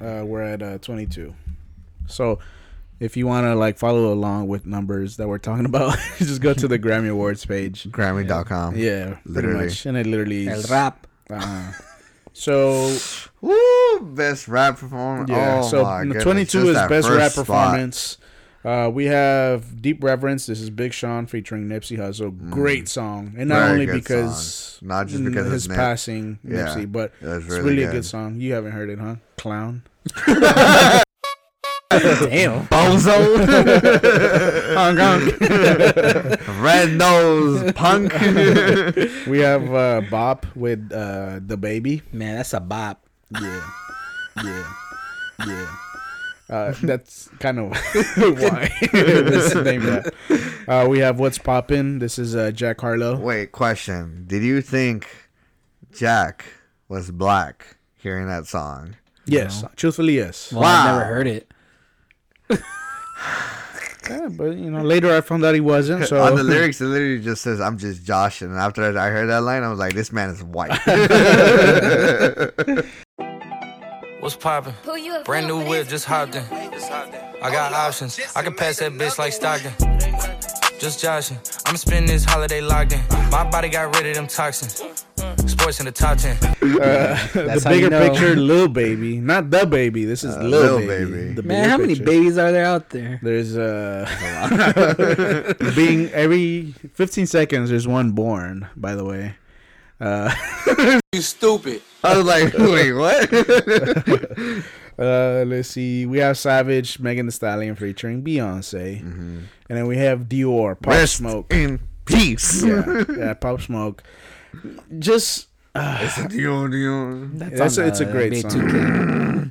Uh, we're at uh, 22. So, if you want to like follow along with numbers that we're talking (laughs) about, (laughs) just go to the Grammy Awards page. (laughs) Grammy.com. Yeah, pretty Literally. much, and it literally El rap. Uh, so Woo! Best rap performance. Yeah, oh so my n- goodness, 22 is best rap spot. performance. Uh, we have Deep Reverence. This is Big Sean featuring Nipsey Hussle. Great song, and not Mm. Very only because song. Not just mm, because his Nip. passing, Yeah, Nipsey, but it it's really really a good. good song. You haven't heard it, huh? Clown. (laughs) Damn. Bozo. (laughs) Hong Kong. (laughs) Red nose punk. we have uh, Bop with uh, DaBaby. Man, that's a bop. Yeah, yeah, yeah. Uh, (laughs) that's kind of (laughs) why (laughs) this name that. Uh, we have What's Poppin'. This is uh, Jack Harlow. Wait, question. Did you think Jack was black hearing that song? Yes, truthfully, yes. Well, I've Wow. never heard it. Yeah, but you know, later I found out he wasn't. So On the lyrics, it literally just says, I'm just Josh. And after I heard that line, I was like, this man is white. What's poppin'? Brand new whip, just hopped in. I got options. I can pass that bitch like Stockton. Just joshing. I'ma spending this holiday locked in. My body got rid of them toxins. Sports in the top 10. (laughs) the That's how you bigger know. picture, Lil Baby, not DaBaby. This is Uh, Lil, Lil baby. Baby. The Man, bigger how many picture. babies are there out there? There's uh, (laughs) (laughs) being every 15 seconds. There's one born. By the way, uh, (laughs) You stupid. I was like, (laughs) wait, what? (laughs) uh, let's see. We have Savage, Megan Thee Stallion featuring Beyonce, and then we have Dior, Pop Rest Smoke. in peace. Yeah, yeah, Pop Smoke. Just Dion, Dion. That's a- on, it's a uh, great song.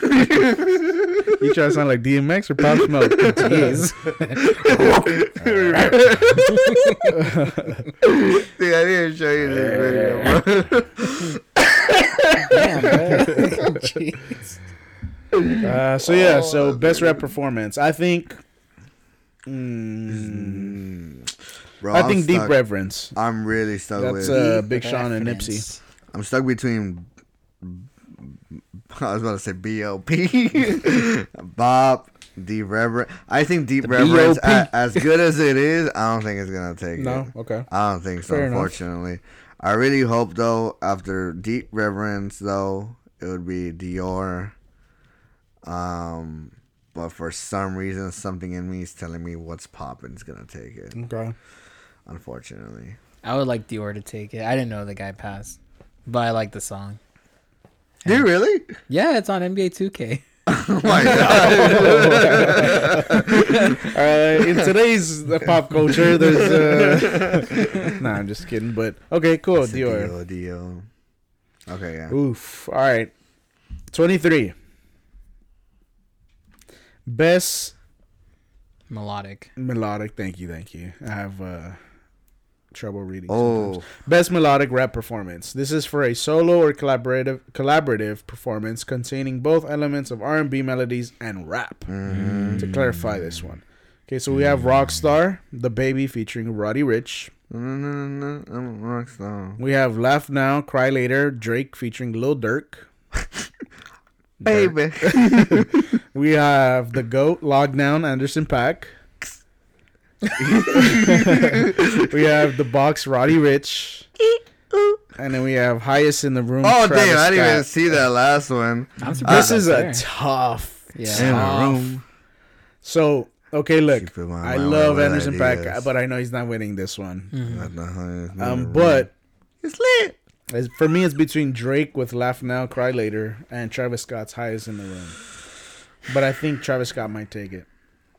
2K. (laughs) you try to sound like DMX or Pop Smoke. (laughs) Jeez. (laughs) Dude, I didn't show you this video, bro. Damn, bro. Jeez. Uh, so yeah, so best rap performance. I think. Mm, Bro, I I'm think Deep stuck- Reverence. I'm really stuck That's with. uh, Big Sean and Nipsey. I'm stuck between. (laughs) I was about to say B.O.P. (laughs) Bob, Deep Reverence. I think Deep Reverence, B.O.P.. a- as good as it is, I don't think it's gonna take No, it. No, okay. I don't think so. Fair enough. unfortunately, I really hope though after Deep Reverence though it would be Dior. Um, but for some reason, something in me is telling me what's popping is gonna take it. Okay. Unfortunately, I would like Dior to take it. I didn't know the guy passed, but I like the song. Do you really? Yeah, it's on NBA 2K. Oh my god! (laughs) Uh, in today's pop culture, there's. Uh... (laughs) nah, I'm just kidding. But okay, cool. It's Dior. Dior, Dior. Okay, yeah. Oof. All right. 23. Best Melodic. melodic. Thank you. Thank you. I have uh, trouble reading. Oh, sometimes. Best melodic rap performance. This is for a solo or collaborative collaborative performance containing both elements of R&B melodies and rap. Mm. To clarify this one. Okay, so we have Rockstar, DaBaby featuring Roddy Ricch. I'm mm-hmm. a rock star. We have Laugh Now, Cry Later, Drake featuring Lil Durk. (laughs) Baby. (laughs) We have The Goat, Lockdown, Anderson Paak. (laughs) we have The Box, Roddy Ricch. And then we have Highest in the Room. Oh Travis damn! I didn't even see that last one. I'm surprised This is that's a there. tough Yeah. In a Off. room. So okay, look, Keep I my love Anderson Paak, ideas. but I know he's not winning this one. At the highest Um, but it's lit. it's, for me, it's between Drake with "Laugh Now, Cry Later" and Travis Scott's "Highest in the Room." But I think Travis Scott might take it.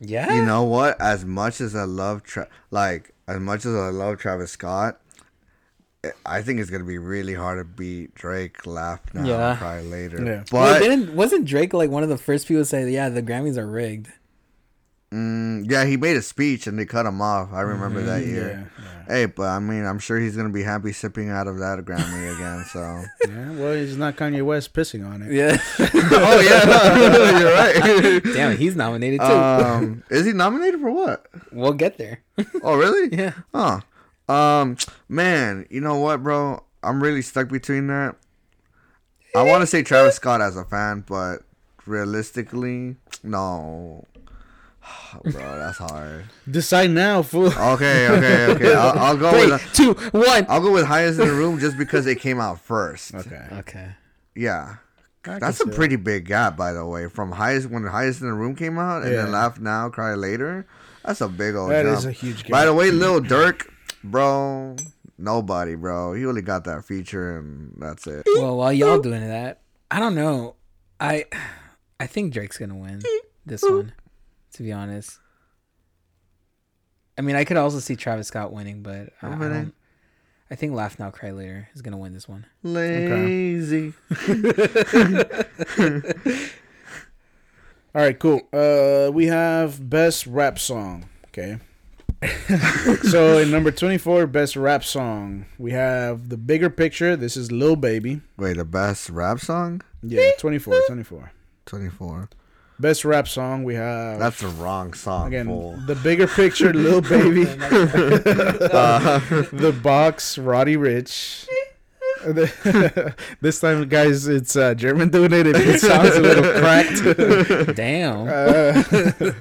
Yeah. You know what? As much as I love, Tra- like as much as I love Travis Scott, I- I think it's gonna be really hard to beat Drake. Laugh now, Yeah. cry later. Yeah. Well, But didn't wasn't Drake like one of the first people to say, "Yeah, the Grammys are rigged"? Mm, yeah, he made a speech and they cut him off. I remember that year. Mm-hmm. Yeah, Hey, but I mean, I'm sure he's gonna be happy sipping out of that Grammy again. So. (laughs) yeah. Well, he's not Kanye West pissing on it. Yeah. (laughs) (laughs) oh yeah, you're right. Damn, he's nominated too. Um, is he nominated for what? we'll get there. Oh, really? Yeah. Huh. Um, man, you know what, bro? I'm really stuck between that. I want to say Travis Scott as a fan, but realistically, no. (sighs) bro, that's hard. Decide now, fool. Okay, okay, (laughs) okay. I'll, I'll go Three, with two, one. I'll go with highest in the room just because it came out first. Okay. Okay. Yeah. I That's a see pretty big gap, by the way. From highest when highest in the room came out, and Yeah. then laugh now, cry later. That's a big old. That jump. is a huge By the way, (laughs) Lil Durk, bro, nobody, bro. He only got that feature, and that's it. Well, while y'all doing that, I don't know. I I think Drake's gonna win this one. To be honest. I mean, I could also see Travis Scott winning, but I, I, don't, I think Laugh Now Cry Later is gonna win this one. Lazy. (laughs) All right, cool. Uh, we have best rap song. Okay. so in number twenty-four, best rap song, we have the bigger picture. This is Lil Baby. Wait, the best rap song? Yeah, 24, 24. Twenty four. Best rap song, we have That's the wrong song. again fool. the bigger picture, Lil (laughs) Baby. (laughs) the box, Roddy Ricch. (laughs) this time, guys, it's uh, German doing it. It sounds a little cracked. Damn. Uh,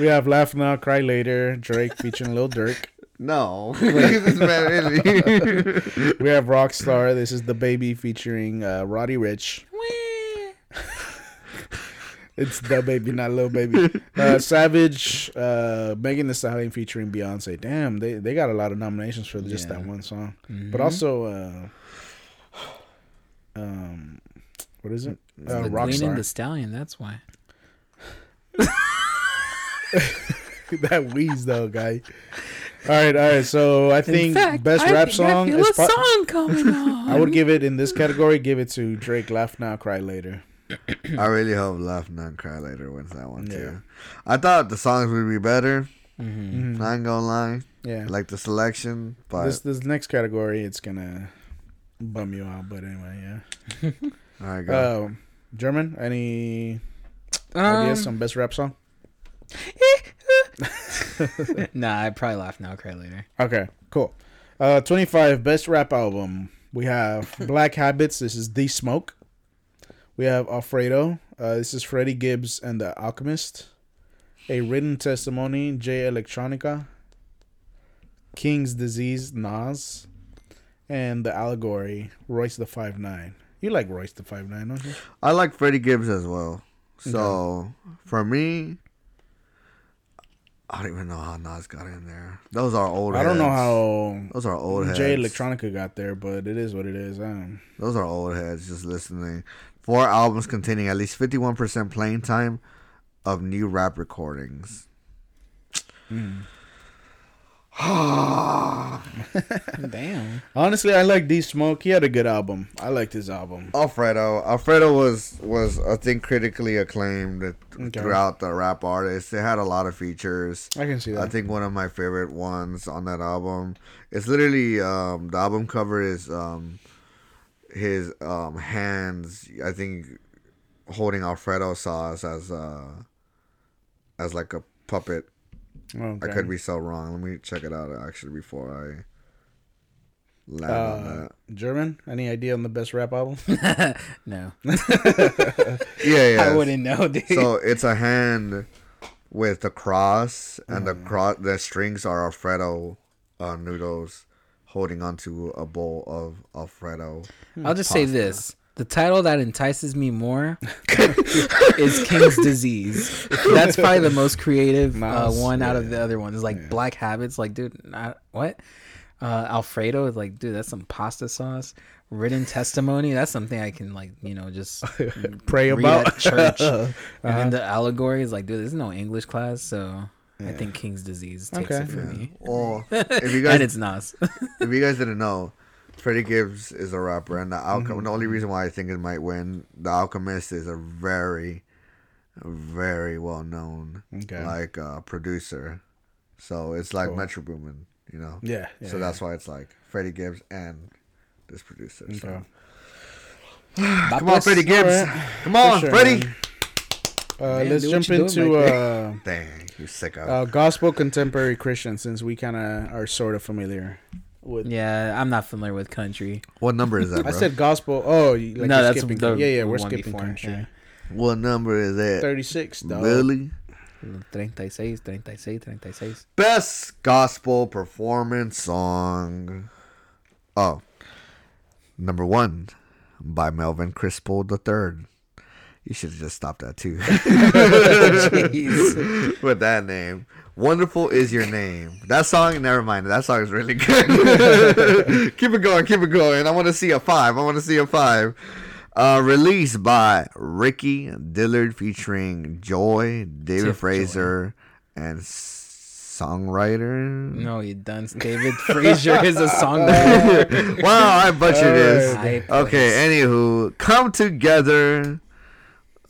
we have Laugh Now, Cry Later, Drake featuring Lil Durk. No, leave this man in me. We have Rockstar. This is DaBaby featuring uh, Roddy Ricch. It's DaBaby, not little Baby. Uh, (laughs) Savage, uh, Megan Thee Stallion featuring Beyonce. Damn, they, they got a lot of nominations for just that one song. But also, uh, um, what is it? Uh, the and the Stallion. That's why. (laughs) that wheeze though, guy. All right, all right. So I think fact, best I rap think I song feel is a pro- song coming on. (laughs) I would give it in this category. Give it to Drake. Laugh now, cry later. I really hope Laugh Not Cry Later wins that one too. I thought the songs would be better. Mm-hmm. I ain't gonna lie. Yeah. Like the selection, but this this next category, it's gonna bum you out. But anyway, yeah. (laughs) all right, go. Um, German, any Um, ideas on best rap song? (laughs) nah, I probably laugh now, cry later. Okay, cool. Uh, twenty five best rap album. We have (laughs) Black Habits. This is D Smoke. We have Alfredo. Uh, this is Freddie Gibbs and the Alchemist. A written testimony. Jay Electronica. King's Disease. Nas. And the allegory. Royce da Five Nine. You like Royce da Five Nine, don't you? I like Freddie Gibbs as well. So for me, I don't even know how Nas got in there. Those are old. I don't know how Those are old heads. Jay Electronica got there, but it is what it is. Those are old heads just listening. Four albums containing at least 51% playing time of new rap recordings. (sighs) Damn. honestly, I like D Smoke. He had a good album. I liked his album. Alfredo. Alfredo was was I think critically acclaimed throughout the rap artists. It had a lot of features. I can see that. I think one of my favorite ones on that album. It's literally um, the album cover is um, his um, hands. I think holding Alfredo sauce as uh, as like a puppet. Okay. I could be so wrong. Let me check it out actually before I land on Uh. German, any idea on the best rap album? (laughs) No. (laughs) Yeah, yeah. I wouldn't know, dude. So it's a hand with the cross, and the cross, the strings are Alfredo uh, noodles holding onto a bowl of Alfredo. I'll just say this. The title that entices me more (laughs) is King's Disease. That's probably the most creative uh, Nice. one out of the other ones. Like Black Habits, like dude, not, what? Uh, Alfredo is like, dude, that's some pasta sauce. Written testimony, that's something I can like, you know, just (laughs) Pray read about. at church. (laughs) And Uh-huh. then the allegory is like, dude, there's no English class, so I think King's Disease takes Okay. it for me. Well, (laughs) if you guys and it's Nas. (laughs) if you guys didn't know, Freddie Gibbs is a rapper, and the outcome. Mm-hmm. The only reason why I think it might win, The Alchemist is a very, very well known Okay. like uh, producer. So it's like Cool. Metro Boomin, you know. Yeah, yeah, so that's why it's like Freddie Gibbs and this producer. So. (sighs) Come on, Freddie Gibbs. Alright. Come on, sure, Freddie. man. Uh, Man, let's jump you doing into uh, (laughs) Dang, you sick of. uh, gospel contemporary Christian, since we kind of are sort of familiar with. yeah, I'm not familiar with country. what number is that, (laughs) I bro? said gospel. Oh, like No, you're that's skipping. the yeah, yeah, we're skipping before, country. yeah. what number is that? Thirty-six, dog. Really? 36, 36, 36. Best gospel performance song. Oh, number one by Melvin Crispell the third. You should have just stopped that too. (laughs) (laughs) With that name. Wonderful is your name. That song, never mind. That song is really good. (laughs) keep it going, keep it going. I want to see a five. I want to see a five. Uh, released by Ricky Dillard featuring Joy, David Tip Fraser, and songwriter. No, you done. David Fraser is a songwriter. wow, I butchered this. High Okay, praise. anywho, come together.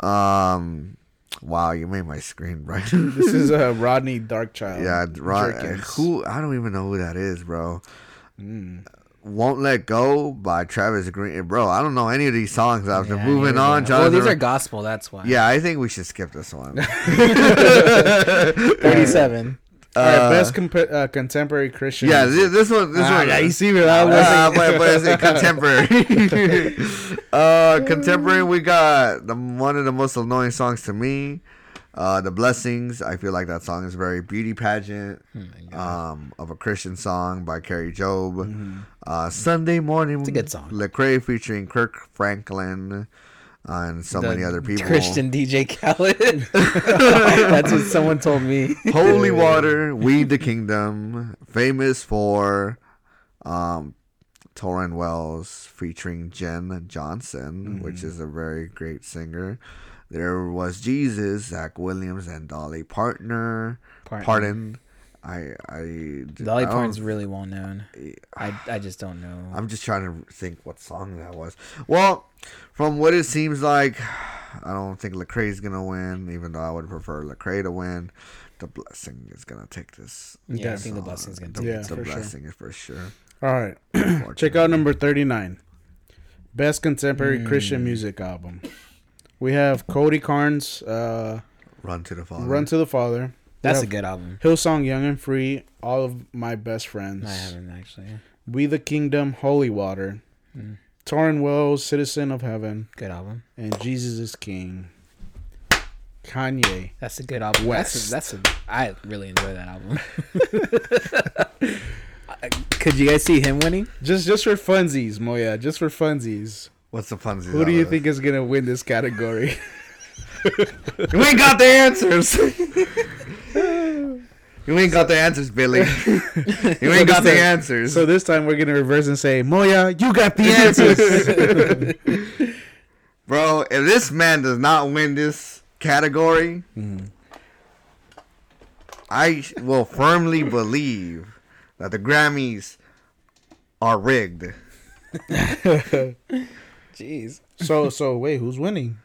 Um, wow, you made my screen bright. (laughs) This is uh, (laughs) Rodney Darkchild. yeah, Ron, Jerkins. who I don't even know who that is, bro. Mm. Won't let go by Travis Greene, bro. I don't know any of these songs after Yeah, moving neither on. do I. Well, these are gospel. That's why. yeah, I think we should skip this one. (laughs) 37. All right, Uh, best comp- uh, contemporary Christian. Yeah, this, this one, this Ah, one. yeah, you see me. I was Uh, like- but, but it's contemporary. (laughs) (laughs) uh, contemporary, we got the one of the most annoying songs to me. Uh, the blessings. I feel like that song is very beauty pageant. Um, of a Christian song by Kari Jobe. Uh, Sunday morning. It's a good song. Lecrae featuring Kirk Franklin. And so The many other people. Christian DJ Khaled. (laughs) That's what someone told me. Holy Water, We the Kingdom, famous for um, Tauren Wells featuring Jenn Johnson, which is a very great singer. There was Jesus, Zach Williams, and Dolly Partner. Partner. Pardon. I I Dolly I Parton's really well known. I, I just don't know. I'm just trying to think what song that was. Well, from what it seems like, I don't think Lecrae is gonna win, even though I would prefer Lecrae to win. The blessing is gonna take this. yeah, I think the blessing's gonna The, take Yeah, it. the for sure. blessing is for sure. All right. (clears throat) Check out number 39. Best contemporary Christian music album. We have Cody Carnes, uh, Run to the Father. Run to the Father. We That's a good album. Hillsong Young and Free, All of My Best Friends. I haven't actually. We the Kingdom, Holy Water. Mm. Tauren Wells, Citizen of Heaven. Good album. And Jesus is King. Kanye. That's a good album. West. That's a, that's a. I really enjoy that album. (laughs) Could you guys see him winning? Just just for funsies, Moya. Just for funsies. What's the funsies? Who do you think is gonna win this category? (laughs) we ain't got the answers. (laughs) (laughs) you ain't got the answers, Billy. (laughs) you ain't got the answers. so this time we're gonna reverse and say, Moya, you got the answers. (laughs) Bro, if this man does not win this category, I will firmly believe that the Grammys are rigged. Jeez. so so wait, who's winning?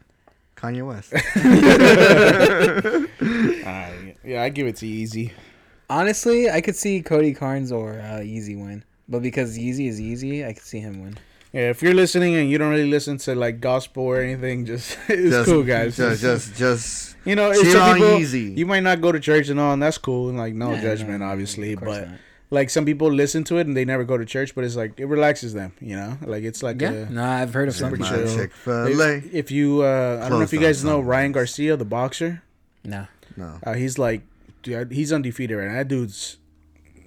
Kanye West. (laughs) (laughs) Uh, yeah, I give it to Yeezy. Honestly, I could see Cody Carnes or uh, Yeezy win, but because Yeezy is Yeezy, I could see him win. Yeah, if you're listening and you don't really listen to like gospel or anything, (laughs) just it's just, cool, guys. Just, just, just. you know, it's cheer some on people. Yeezy. You might not go to church and all, and that's cool. And like, no Yeah, judgment, no, no, obviously. But not. Like, some people listen to it and they never go to church, but it's like it relaxes them. You know, like it's like Yeah, a, no, I've heard of some super people. chill. Chick-fil-A. If, if you, uh, I don't know if you guys know Ryan Garcia, the boxer. No, No. Uh, he's like, dude, he's undefeated right now. That dude's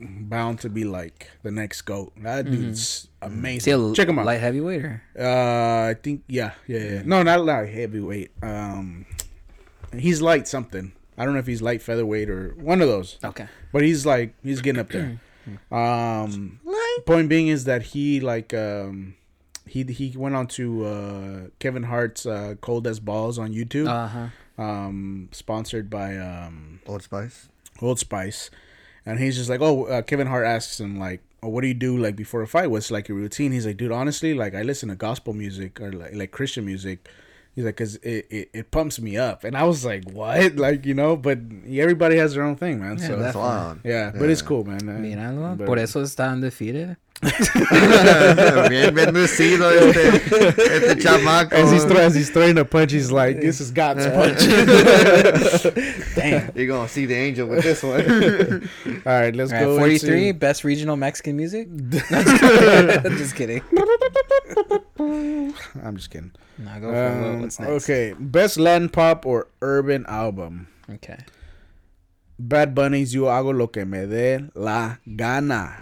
bound to be like the next goat. That Mm-hmm. dude's amazing. a Check him out. light heavyweight or? Uh, I think yeah, yeah, yeah. No, not light heavyweight. Um, he's light something. I don't know if he's light featherweight or one of those. Okay. But he's like he's getting up there. (clears throat) Um, point being is that he like um, he he went on to uh Kevin Hart's uh, Cold as Balls on YouTube. Uh huh. um, sponsored by um Old Spice. Old Spice, and he's just like, oh, uh, Kevin Hart asks him like, oh, what do you do like before a fight? What's like your routine? He's like, dude, honestly, like I listen to gospel music or like, like Christian music. He's like, cause it, it, it pumps me up, and I was like, what? Like you know, but everybody has their own thing, man. so That's wild. yeah, but it's cool, man. Uh, Míralo. but- Por eso está undefeated. (laughs) bien bendecido este, este (laughs) chamaco. As he's, throw, as he's throwing a punch, he's like, "This is God's punch." (laughs) Damn. You're gonna see the angel with this one. All right, let's All right, go. 43, into- best regional Mexican music. Just kidding. (laughs) I'm just kidding. No, go for it. Um, What's next? okay, best Latin pop or urban album. Okay. Bad Bunny's "Yo hago lo que me dé la gana."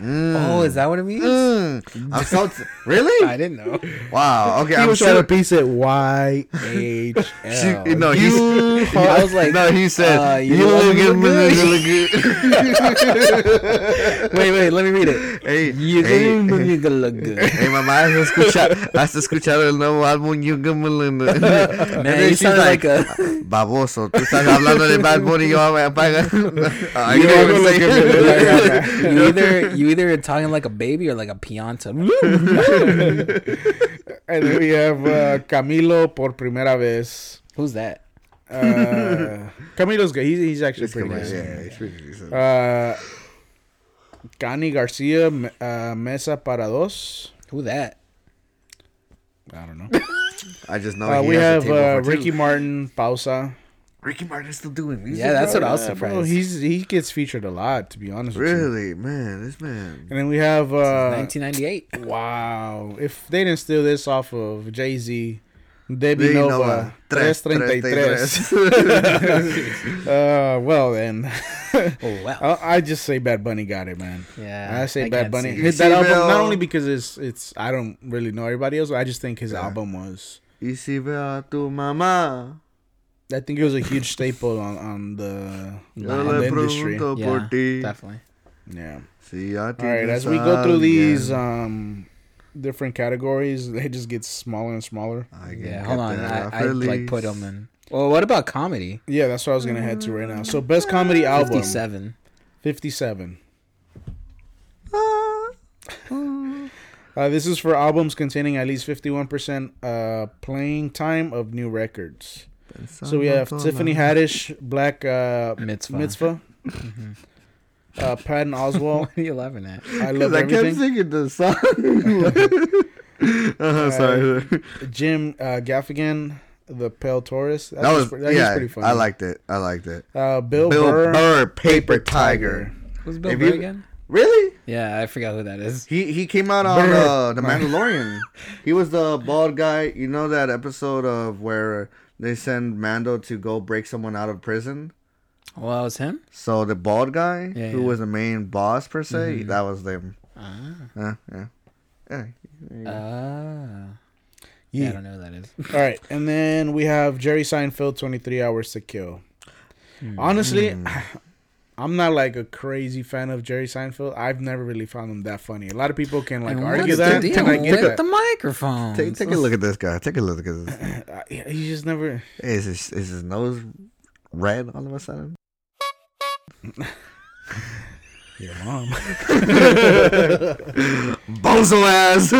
Oh, is that what it means? Mm, I'm so t- (laughs) really. I didn't know. Wow. Okay. He I'm was trying sure. to piece it Y H L. She, no, he's, You I was like, no, he said, uh, you, you look look good, good." look good. (laughs) wait, wait, let me read it. Hey, You hey, can you can look good. (laughs) hey, mamá, has escuchado, has escuchado el nuevo álbum You Good Melinda. And Man, then you she's sound like, a. Baboso, tú estás hablando de Bad Bunny, yo me apaga. (laughs) I You can't even say it. dé you either you either talking like a baby or like a pianta. (laughs) (laughs) And then we have uh, Camilo por primera vez. Who's that? Uh, Camilo's good. He's, he's actually It's pretty come on, good. yeah, he's pretty decent. Uh, Kany Garcia, uh, Mesa para dos. Who that? I don't know. I just know Uh, he we has a have table uh, for two. Ricky Martin, Pausa. Ricky Martin's still doing music. Yeah, that's bro? what I was Yeah, bro, he's he gets featured a lot, to be honest. with you. Really, man, this man. And then we have uh, 1998. wow. If they didn't steal this off of Jay Z, Debi Debi Nova, Nova, tres, 333. (laughs) uh, well then, Oh wow. (laughs) I, I just say Bad Bunny got it, man. Yeah, I say I Bad can't Bunny see. hit that album not Bill? only because it's it's I don't really know everybody else. I just think his album was. Y si veo a tu mamá, I think it was a huge staple on on the, yo on the industry. pregunto Yeah, por ti. definitely. Yeah. Si ya All right, as we go through these alguien. um different categories, they just get smaller and smaller. Alguien Yeah, hold on. I, I like put them in. Well, what about comedy? Yeah, that's what I was gonna head to right now. So best comedy album, 57. fifty-seven. Uh, this is for albums containing at least fifty-one percent uh playing time of new records. So we have Tiffany Haddish, Black uh, Mitzvah. Mitzvah, uh, Patton (laughs) Oswalt. What are you laughing at? I love I kept everything. singing the song. (laughs) uh, sorry. Jim uh, Gaffigan, the Pale Tourist. That, That was pre- that was yeah. pretty funny. I liked it. I liked it. uh, Bill, Bill Burr, Burr, Paper Tiger. Who's Bill If Burr you- again? Really? Yeah, I forgot who that is. He he came out on uh, the Mandalorian. he was the bald guy. You know that episode of where they send Mando to go break someone out of prison. Well, that was him. So the bald guy Yeah, who yeah. was the main boss per se, that was them. Ah. Uh, yeah. Yeah. Ah. Yeah, Yeah. I don't know who that is. (laughs) All right, and then we have Jerry Seinfeld, Twenty Three Hours to Kill. Honestly, (laughs) I'm not like a crazy fan of Jerry Seinfeld. I've never really found him that funny. A lot of people can like And argue what's that, the deal and I get that. the microphone? Take, take a look at this guy. Take a look at this. Yeah, (laughs) he just never. Is his, is his nose red all of a sudden? (laughs) Your mom. (laughs) Bozo ass.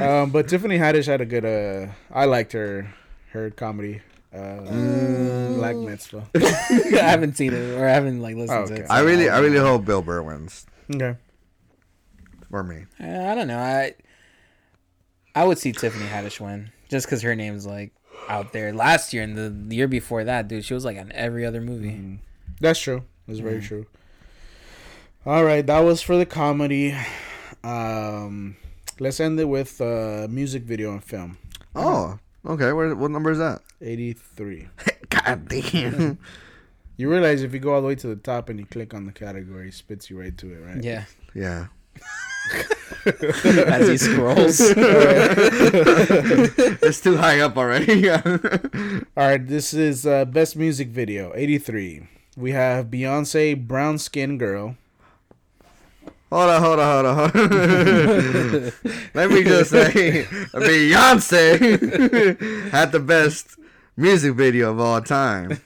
um, but Tiffany Haddish had a good. Uh, I liked her her comedy. Uh, Black Mitzvah. (laughs) I haven't seen it or I haven't like listened to Okay. it. I really, I really hope Bill Burr wins Okay. for me. Uh, I don't know. I I would see Tiffany Haddish win just because her name's like out there. Last year and the, the year before that, dude, she was like on every other movie. That's true. That's very true. All right, that was for the comedy. Um, let's end it with uh, music video and film. Oh, okay. Where, what number is that? Eighty-three. (laughs) God damn. (laughs) You realize if you go all the way to the top and you click on the category, it spits you right to it, right? Yeah. Yeah. (laughs) As he scrolls. it's too high up already. Yeah. All right, this is uh, best music video, 83. We have Beyonce, Brown Skin Girl. Hold on, hold on, hold on. Hold on. (laughs) Let me just say, Beyonce (laughs) had the best music video of all time.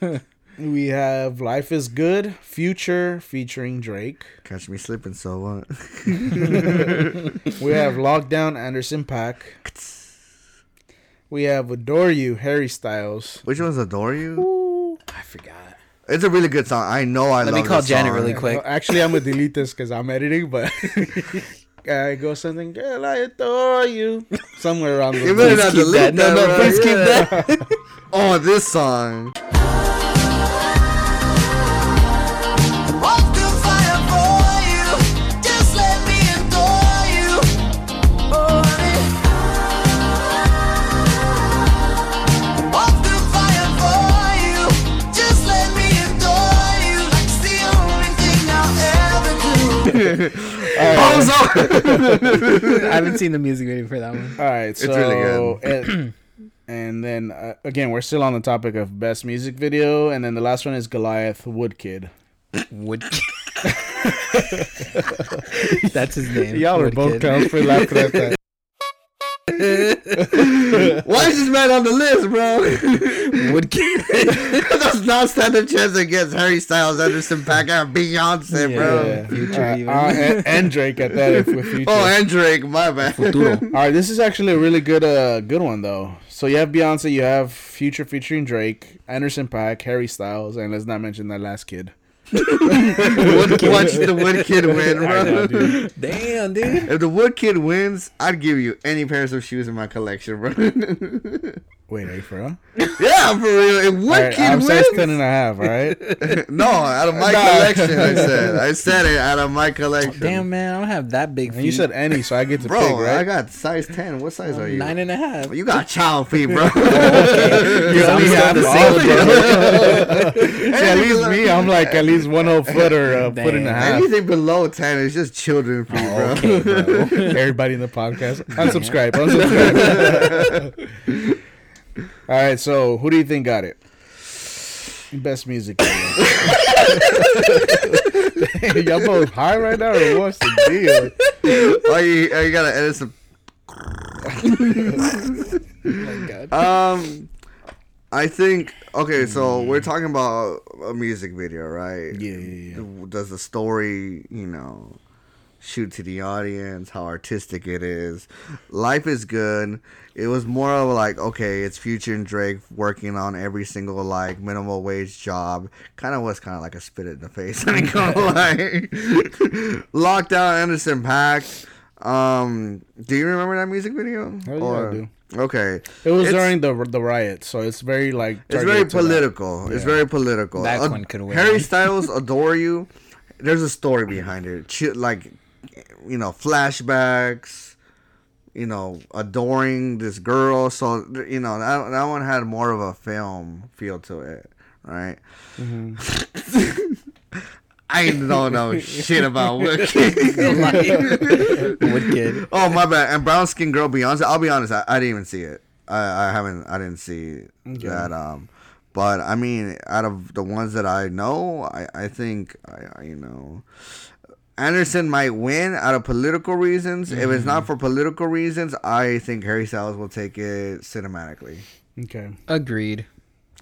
We have Life is Good, Future featuring Drake. Catch me slipping, so what? (laughs) We have Lockdown, Anderson Paak. We have Adore You, Harry Styles. Which one's Adore You? I forgot. It's a really good song. I know I Let love Let me call Janet song. really quick. Well, actually, I'm gonna delete this because I'm editing, but (laughs) I go something, girl, I adore you, somewhere around You the better not delete that. No, no, bro. please keep that. (laughs) Oh, this song. I'll. (laughs) I haven't seen the music video for that one. All right, so really good. And, and then uh, again, we're still on the topic of best music video, and then the last one is Goliath Wood Kid. Wood. (laughs) That's his name. Y'all are Wood both Kid. counts for laughing at that. (laughs) Why is this man on the list, bro? Wood Kid. Does not stand a chance against Harry Styles, Anderson Paak, and Beyonce, bro. Yeah. Future Uh, even. uh, (laughs) and, and Drake at that if Future. Oh, and Drake, my bad. Futuro. (laughs) All right, this is actually a really good uh good one though. So you have Beyonce, you have Future featuring Drake, Anderson Paak, Harry Styles, and let's not mention that last kid. Watch the Wood Kid (laughs) win, I know, bro. dude. Damn, dude. If the Wood Kid wins, I'd give you any pairs of shoes in my collection, bro. (laughs) Wait, are you for real? (laughs) yeah, for real. If Wood All right, Kid I'm size wins, ten and a half, right? (laughs) no, out of my Nah. collection, I said. I said it out of my collection. Damn, man. I don't have that big feet. And you said any, so I get to bro, pick, right? I got size ten. What size are you? nine and a half. You got child feet, bro. (laughs) Oh, you I'm only have the all same, of them. See, at least me, I'm like at least one whole foot or a foot and a Damn. half. Anything below ten is just children feet, oh, bro. Okay, bro. Everybody in the podcast, unsubscribe, unsubscribe. All right, so who do you think got it? Best music. video. (laughs) (laughs) Y'all both high right now, or what's the deal? oh, you, oh, you gotta edit some. (laughs) Um, I think okay. So we're talking about a music video, right? Yeah, yeah, yeah. Does the story, you know, shoot to the audience? How artistic it is? Life is good. It was more of like okay, it's Future and Drake working on every single like minimal wage job. Kind of was kind of like a spit in the face. (laughs) I ain't gonna (laughs) lie. Lockdown Anderson Paak. Um, do you remember that music video? Hell yeah, I do. Okay, It was It's- during the the riot, so it's very like it's very targeted to that. political. It's Yeah. very political. That Ad- one could win. Harry Styles (laughs) adore you. There's a story behind it. Ch- like, you know, flashbacks. You know, adoring this girl. So you know that that one had more of a film feel to it, right? Mm-hmm. (laughs) I don't know shit about. (laughs) Wood Kid. Oh my bad. And brown skin girl Beyonce. I'll be honest. I, I didn't even see it. I, I haven't. I didn't see that. Um, but I mean, out of the ones that I know, I I think I, I you know. Anderson might win out of political reasons. If it's not for political reasons, I think Harry Styles will take it cinematically. Okay. Agreed.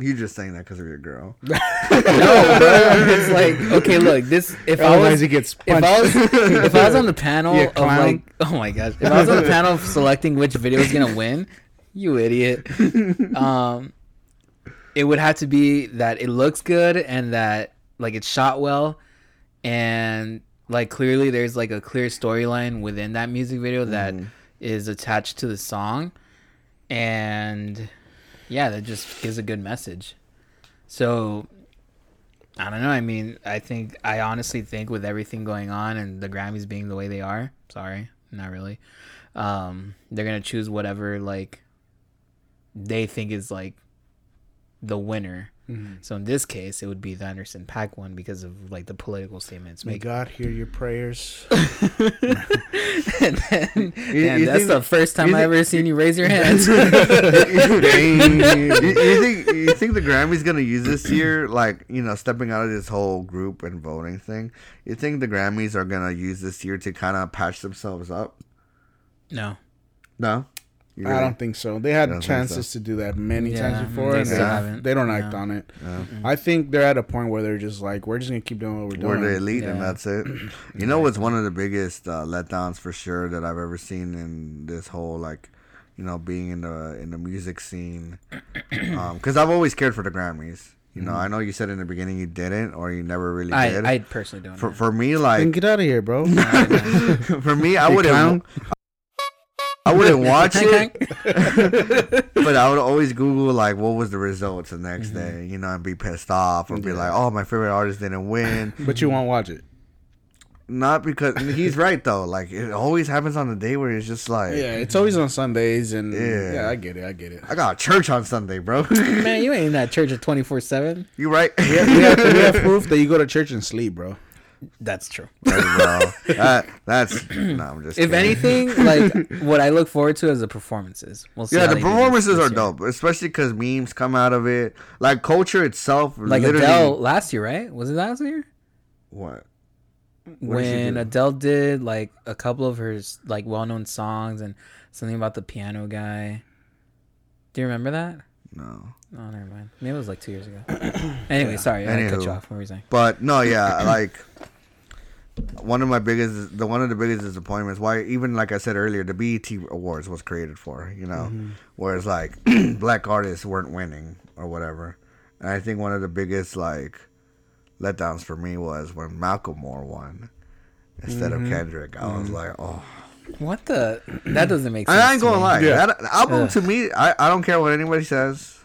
You just saying that because of your girl. (laughs) No, bro. It's like okay, look. This if I was he gets if. I was if I was on the panel (laughs) of like oh my gosh if I was on the panel of selecting which video is gonna win, you idiot. (laughs) Um, it would have to be that it looks good and that like it's shot well, and like clearly there's like a clear storyline within that music video that is attached to the song, and yeah, that just gives a good message. So I don't know. I mean, I think I honestly think with everything going on and the Grammys being the way they are, sorry, not really. Um, they're gonna choose whatever like they think is like the winner. Mm-hmm. So in this case, it would be the Anderson Paak one because of like the political statements May made. God hear your prayers. (laughs) and then, You- damn, you that's think- the first time you I think- ever seen you raise your (laughs) hands. you, you think you think the Grammys gonna use this year, like you know, stepping out of this whole group and voting thing? You think the Grammys are gonna use this year to kind of patch themselves up? no, No, You I really- don't think so. They had don't chances so. to do that many Yeah, times before, they and they, haven't. they don't act No. on it. Yeah. I think they're at a point where they're just like, we're just gonna keep doing what we're doing. We're the elite, and that's it. (clears throat) You know what's one of the biggest uh, letdowns for sure that I've ever seen in this whole like, you know, being in the in the music scene. (clears throat) Because I've always cared for the Grammys. You know, I know you said in the beginning you didn't, or you never really I did. I personally don't. for know. for me, Then like get out of here, bro. (laughs) (laughs) for me, I wouldn't. Clown. I (laughs) wouldn't watch it, (laughs) but I would always Google like what was the results the next mm-hmm. day, you know, and be pissed off or be like, "Oh, my favorite artist didn't win." (laughs) but you won't watch it. Not because he's right though. Like it always happens on the day where it's just like, Yeah, it's always on Sundays, and Yeah. yeah, I get it. I get it. I got church on Sunday, bro. Man, you ain't in that church at twenty four seven. you right? We have, we, have, we have proof that you go to church and sleep, bro. That's true. (laughs) That, that's (clears throat) no. I'm just. If kidding. anything, (laughs) like what I look forward to is the performances. We'll see Yeah, the they do this- performances are dope, especially because memes come out of it. Like culture itself, Like literally. Adele last year, right? Was it last year? What? What when do? Adele did like a couple of her like well known songs and something about the piano guy. Do you remember that? No. Oh, never mind. Maybe it was like two years ago. (coughs) anyway, sorry, I cut you off. What were you saying? But no, yeah, like one of my biggest, the one of the biggest disappointments. Why even like I said earlier, the BET Awards was created for you know, mm-hmm. whereas like (clears throat) black artists weren't winning or whatever. And I think one of the biggest like letdowns for me was when Macklemore won instead of mm-hmm. Kendrick. I was mm-hmm. like, oh. What the? That doesn't make sense. I ain't to gonna me. lie. Yeah. That album Ugh. to me, I, I don't care what anybody says.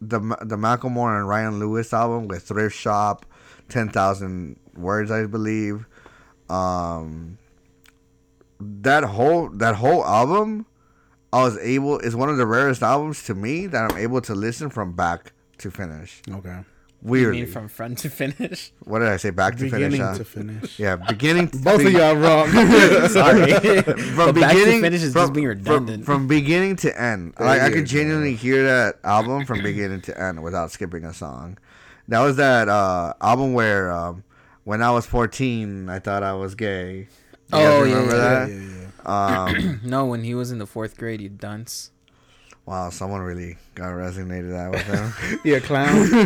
The the Macklemore and Ryan Lewis album with Thrift Shop, ten thousand words, I believe. Um, that whole that whole album, I was able is one of the rarest albums to me that I'm able to listen from back to finish. Okay. You Weirdly, from front to finish? what did I say? Back to Beginning finish. huh? to finish. Yeah, beginning. (laughs) Both of y'all wrong. (laughs) (laughs) Sorry. from But back to beginning finish is from, just being from- redundant. From, beginning to end. Like I could genuinely hear that album from beginning to end without skipping a song. That was that uh, album where um, when I was 14, I thought I was gay. You Oh, yeah, remember yeah, that? yeah, yeah. Um, (clears throat) no, when he was in the fourth grade, you dunce. wow, someone really got resonated that with him. (laughs) Yeah, clown.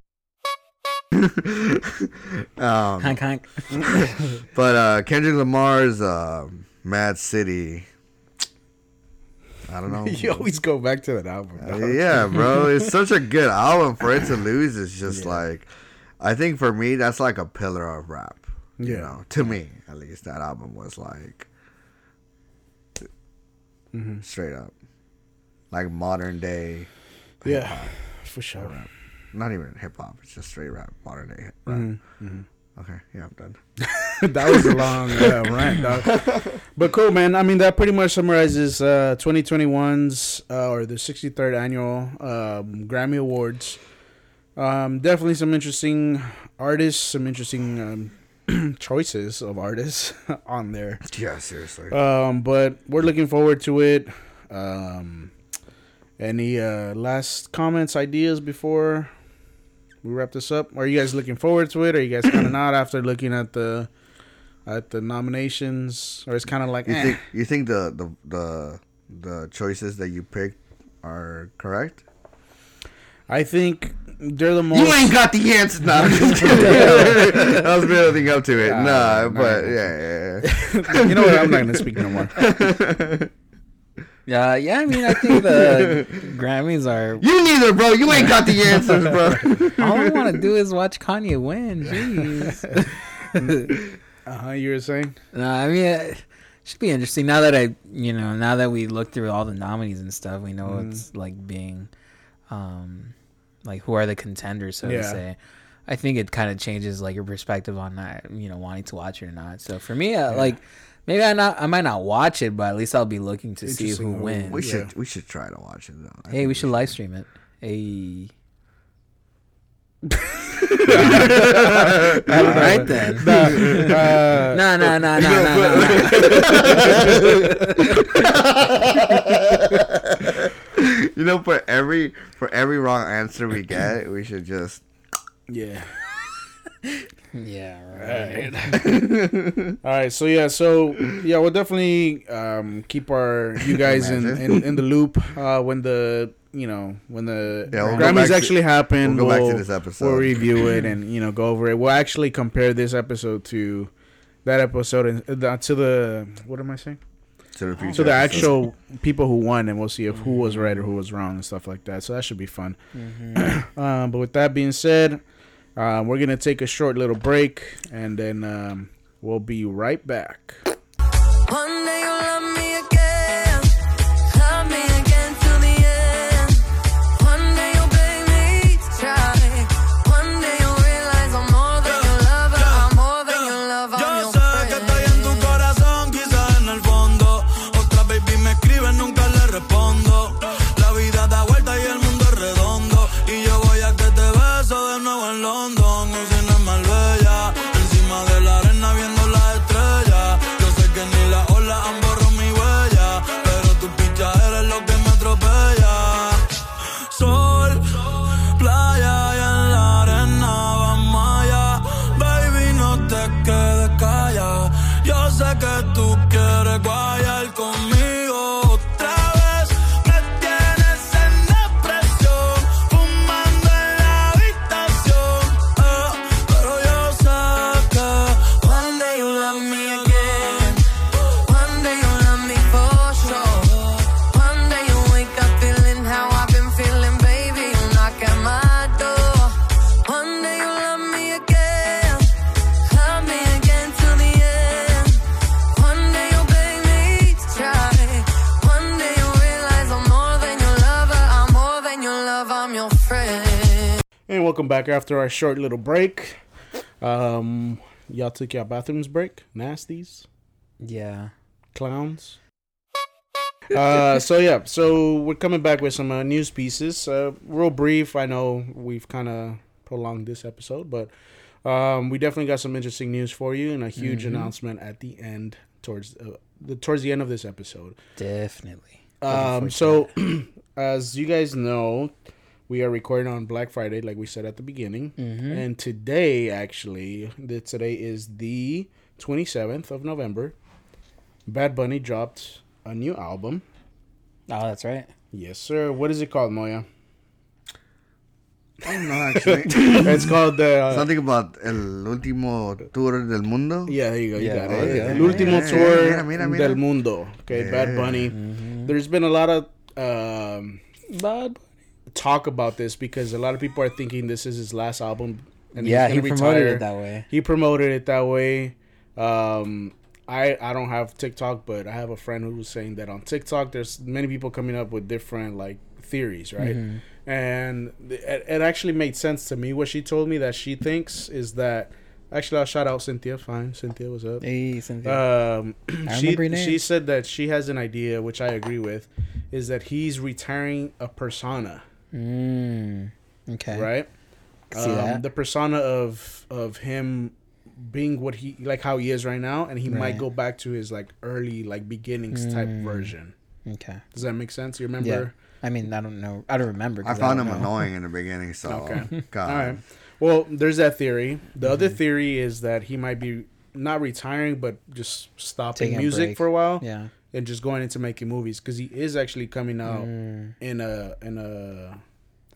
(laughs) um, Honk, honk. (laughs) but uh, Kendrick Lamar's uh, Mad City. I don't know. (laughs) you always go back to that album. Uh, yeah, bro, it's (laughs) such a good album for it to lose. It's just like, I think for me, that's like a pillar of rap. You Yeah. know, to me at least, that album was like Mm-hmm. straight up, like modern day, Yeah, for sure. not even hip hop. It's just straight rap, modern day rap. Mm-hmm. Okay, yeah, I'm done. (laughs) that was a long uh, rant, dog. (laughs) But cool, man. I mean, that pretty much summarizes uh, 2021's uh, or the 63rd annual um, Grammy Awards. Um, definitely some interesting artists, some interesting um, (clears throat) choices of artists (laughs) on there. Yeah, seriously. Um, but we're looking forward to it. Um, any uh, last comments, ideas before we wrap this up? Are you guys looking forward to it? Are you guys kind of (coughs) not after looking at the at the nominations, or it's kind of like you eh. think you think the the the the choices that you picked are correct? I think they're the most. You ain't got the answer. No, I'm just kidding. (laughs) I was building up to it. Nah, nah, nah, but nah. yeah, yeah, (laughs) you know what? I'm not gonna speak no more. (laughs) Yeah, yeah. I mean, I think the (laughs) Grammys are. You neither, bro. You ain't got the (laughs) answers, bro. All I want to do is watch Kanye win. Jeez. (laughs) Uh huh. You were saying? No, I mean, it should be interesting now that I, you know, now that we look through all the nominees and stuff, we know Mm-hmm. it's like being, um, like who are the contenders, so Yeah. to say. I think it kind of changes like your perspective on that, you know, wanting to watch it or not. So for me, uh, like maybe I not, I might not watch it, but at least I'll be looking to see who who- wins. We Yeah. should we should try to watch it though. I hey, think we should live stream it. Hey, (laughs) All right then. Uh, No, no, no, no, no, no. You know, for every for every wrong answer we get, we should just yeah. (laughs) Yeah, right. (laughs) (laughs) All right, so yeah, so yeah, we'll definitely um, keep our you (laughs) guys in, in, in the loop uh, when the you know when the Yeah, we'll Grammys to- actually happen. we'll go back to this episode. We'll review it and you know go over it. We'll actually compare this episode to that episode and uh, to the what am I saying? to the. To the actual people who won, and we'll see if who was right or who was wrong and stuff like that. So that should be fun. um, (clears throat) but with that being said, uh, we're gonna take a short little break, and then um, we'll be right back. Welcome back after our short little break. Um, y'all took your bathrooms break, nasties, Yeah. clowns. Uh, so yeah, so we're coming back with some uh, news pieces. Uh, real brief. I know we've kind of prolonged this episode, but um, we definitely got some interesting news for you and a huge announcement at the end towards uh, the towards the end of this episode. Definitely. Um, so, (clears throat) as you guys know, we are recording on Black Friday, like we said at the beginning, and today actually, the, today is the twenty seventh of November. Bad Bunny dropped a new album. Oh, that's right. Yes, sir. What is it called, Moya? I don't know actually. (laughs) it's called the. Uh, Something about el último tour del mundo. yeah, there you go. You Yeah, got it. okay. El último Yeah, tour mira, mira, mira. del mundo. Okay, Bad Bunny. There's been a lot of um, Bad. Talk about this because a lot of people are thinking this is his last album. And Yeah, he promoted retire. it that way. He promoted it that way. Um, I I don't have TikTok, but I have a friend who was saying that on TikTok, there's many people coming up with different like theories, right? Mm-hmm. And it, it actually made sense to me. What she told me that she thinks is that actually I'll shout out Cynthia. Fine, Cynthia, what's up? Hey, Cynthia. Um, (clears throat) remember she your name. she said that she has an idea, which I agree with, is that he's retiring a persona, mm, okay. right? See Um, that? the persona of of him being what he like how he is right now, and he might go back to his like early like beginnings type Mm. version. Okay. Does that make sense? You remember? Yeah. I mean, I don't know. I don't remember. I found don't him know. annoying in the beginning, so (laughs) Okay. (laughs) God. All right. Well, there's that theory. The Mm-hmm. other theory is that he might be not retiring, but just stopping Taking music break. for a while. Yeah. And just going into making movies because he is actually coming out Mm. in a in a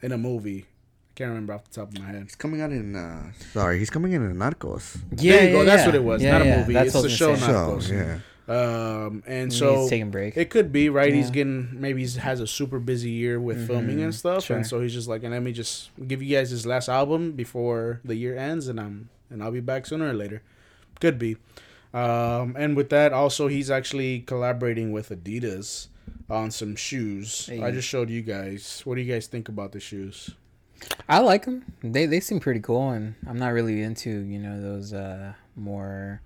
in a movie. I can't remember off the top of my head. He's coming out in. Uh, sorry, he's coming in in Narcos. Yeah, there you go. yeah, That's yeah. what it was. Yeah, not a movie. That's it's what I a was show. say. Narcos. So yeah, Um, and Maybe so he's taking a break. it could be right. He's getting maybe he has a super busy year with filming and stuff, and Mm-hmm. So he's just like, and let me just give you guys his last album before the year ends, and I'm and I'll be back sooner or later. Could be. Um, and with that, also he's actually collaborating with Adidas on some shoes. I just showed you guys. What do you guys think about the shoes? I like them. They they seem pretty cool, and I'm not really into you know those uh more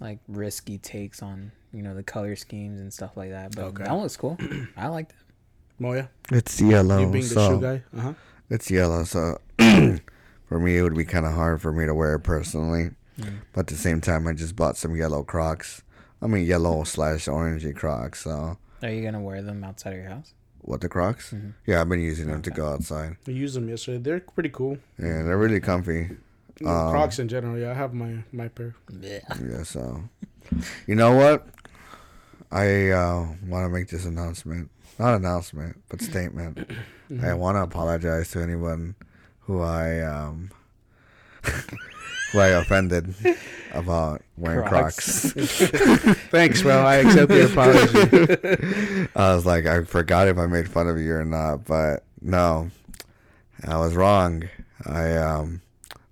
like risky takes on you know the color schemes and stuff like that. But Okay. that one looks cool. (clears throat) I like that. Moya, it's yellow. you being the so shoe guy? Uh huh. it's yellow. So (clears throat) for me it would be kind of hard for me to wear personally. Mm. But at the same time, I just bought some yellow Crocs. I mean yellow slash orangey Crocs. So Are you gonna wear them outside of your house? what the Crocs? Mm-hmm. Yeah, I've been using them to go outside. I used them yesterday. They're pretty cool. Yeah, they're really comfy. Um, Crocs in general. Yeah, I have my my pair. Yeah, so you know what? I uh, want to make this announcement. Not announcement, but (laughs) statement. Mm-hmm. I want to apologize to anyone who I um (laughs) who I offended about wearing Crocs. (laughs) Thanks, bro. I accept your apology. I was like, I forgot if I made fun of you or not, but no, I was wrong. I um,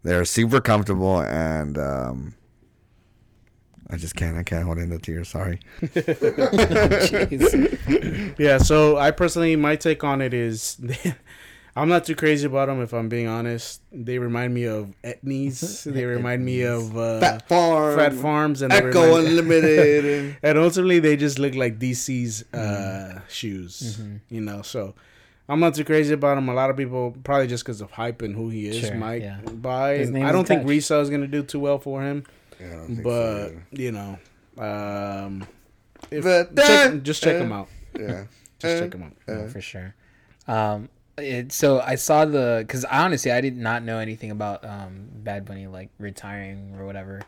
they're super comfortable and um, I just can't. I can't hold in the tears. Sorry. (laughs) yeah. So I personally, my take on it is, I'm not too crazy about them. If I'm being honest, they remind me of Etnies. (laughs) They remind me of uh, Phat Farm, Phat Farms, and Ecko remind- Unlimited. (laughs) and- and ultimately they just look like DC's uh, Mm-hmm. shoes, you know. So I'm not too crazy about him. A lot of people probably just because of hype and who he is Sure, might yeah. buy. His name I don't think attached. resale is gonna do too well for him, Yeah, I don't think so but either. you know, um, if, But check, just check uh, him out. yeah. (laughs) Just Uh, check him out. No, for sure. Um, it, so I saw the because I honestly I did not know anything about um Bad Bunny like retiring or whatever,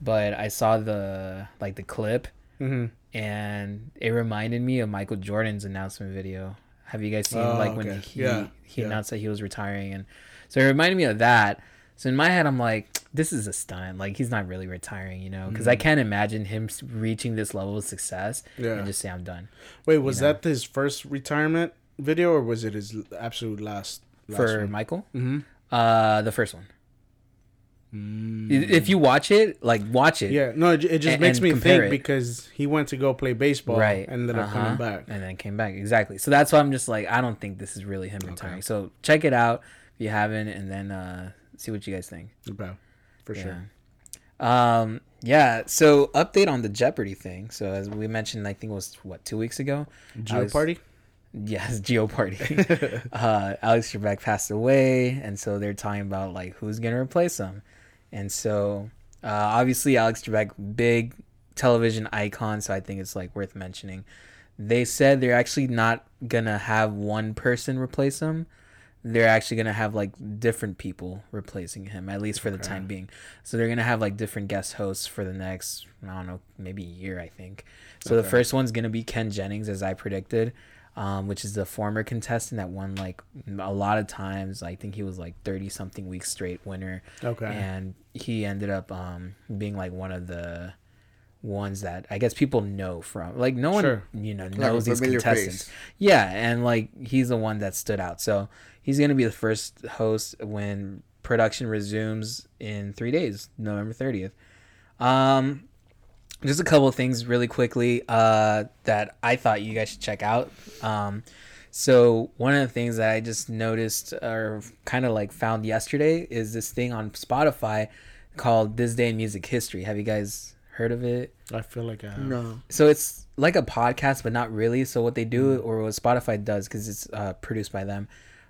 but I saw the like the clip hmm and it reminded me of Michael Jordan's announcement video. Have you guys seen Oh, like when he Yeah, he yeah. announced that he was retiring and so it reminded me of that. So in my head I'm like this is a stunt. Like he's not really retiring, you know, because I can't imagine him reaching this level of success Mm-hmm. Yeah. and just say I'm done. Wait, was know. that his first retirement video or was it his absolute last? last for one? Michael. Mhm. Uh, the first one. I- If you watch it, like watch it, Mm. Yeah, no, it, it just And- makes and me think it. because he went to go play baseball, right, and up uh-huh, coming back. and then came back exactly. So that's why I'm just like, I don't think this is really him retiring. So check it out if you haven't, and then uh, see what you guys think. Okay, for sure. Yeah. Um. Yeah. So update on the Jeopardy thing. So as we mentioned, I think it was what two weeks ago. Party. Yes, Geo Party. (laughs) uh, Alex Trebek passed away, and so they're talking about like who's gonna replace him. And so, uh, obviously, Alex Trebek, big television icon, so I think it's like worth mentioning. They said they're actually not gonna have one person replace him. They're actually gonna have like different people replacing him, at least for the time being. So they're gonna have like different guest hosts for the next, I don't know, maybe year, I think. So the first one's gonna be Ken Jennings, as I predicted, um, which is the former contestant that won like a lot of times. I think he was like thirty something weeks straight winner. Okay. And he ended up um, being like one of the ones that I guess people know from. Like no one, Sure. you know, a knows these contestants. face. Yeah, and like he's the one that stood out. So he's gonna be the first host when production resumes in three days, November thirtieth. Um, just a couple of things really quickly uh, that I thought you guys should check out. Um, so one of the things that I just noticed or kind of like found yesterday is this thing on Spotify called This Day in Music History. Have you guys heard of it? I feel like I have. No. So it's like a podcast, but not really. So what they do, or what Spotify does, because it's uh, produced by them,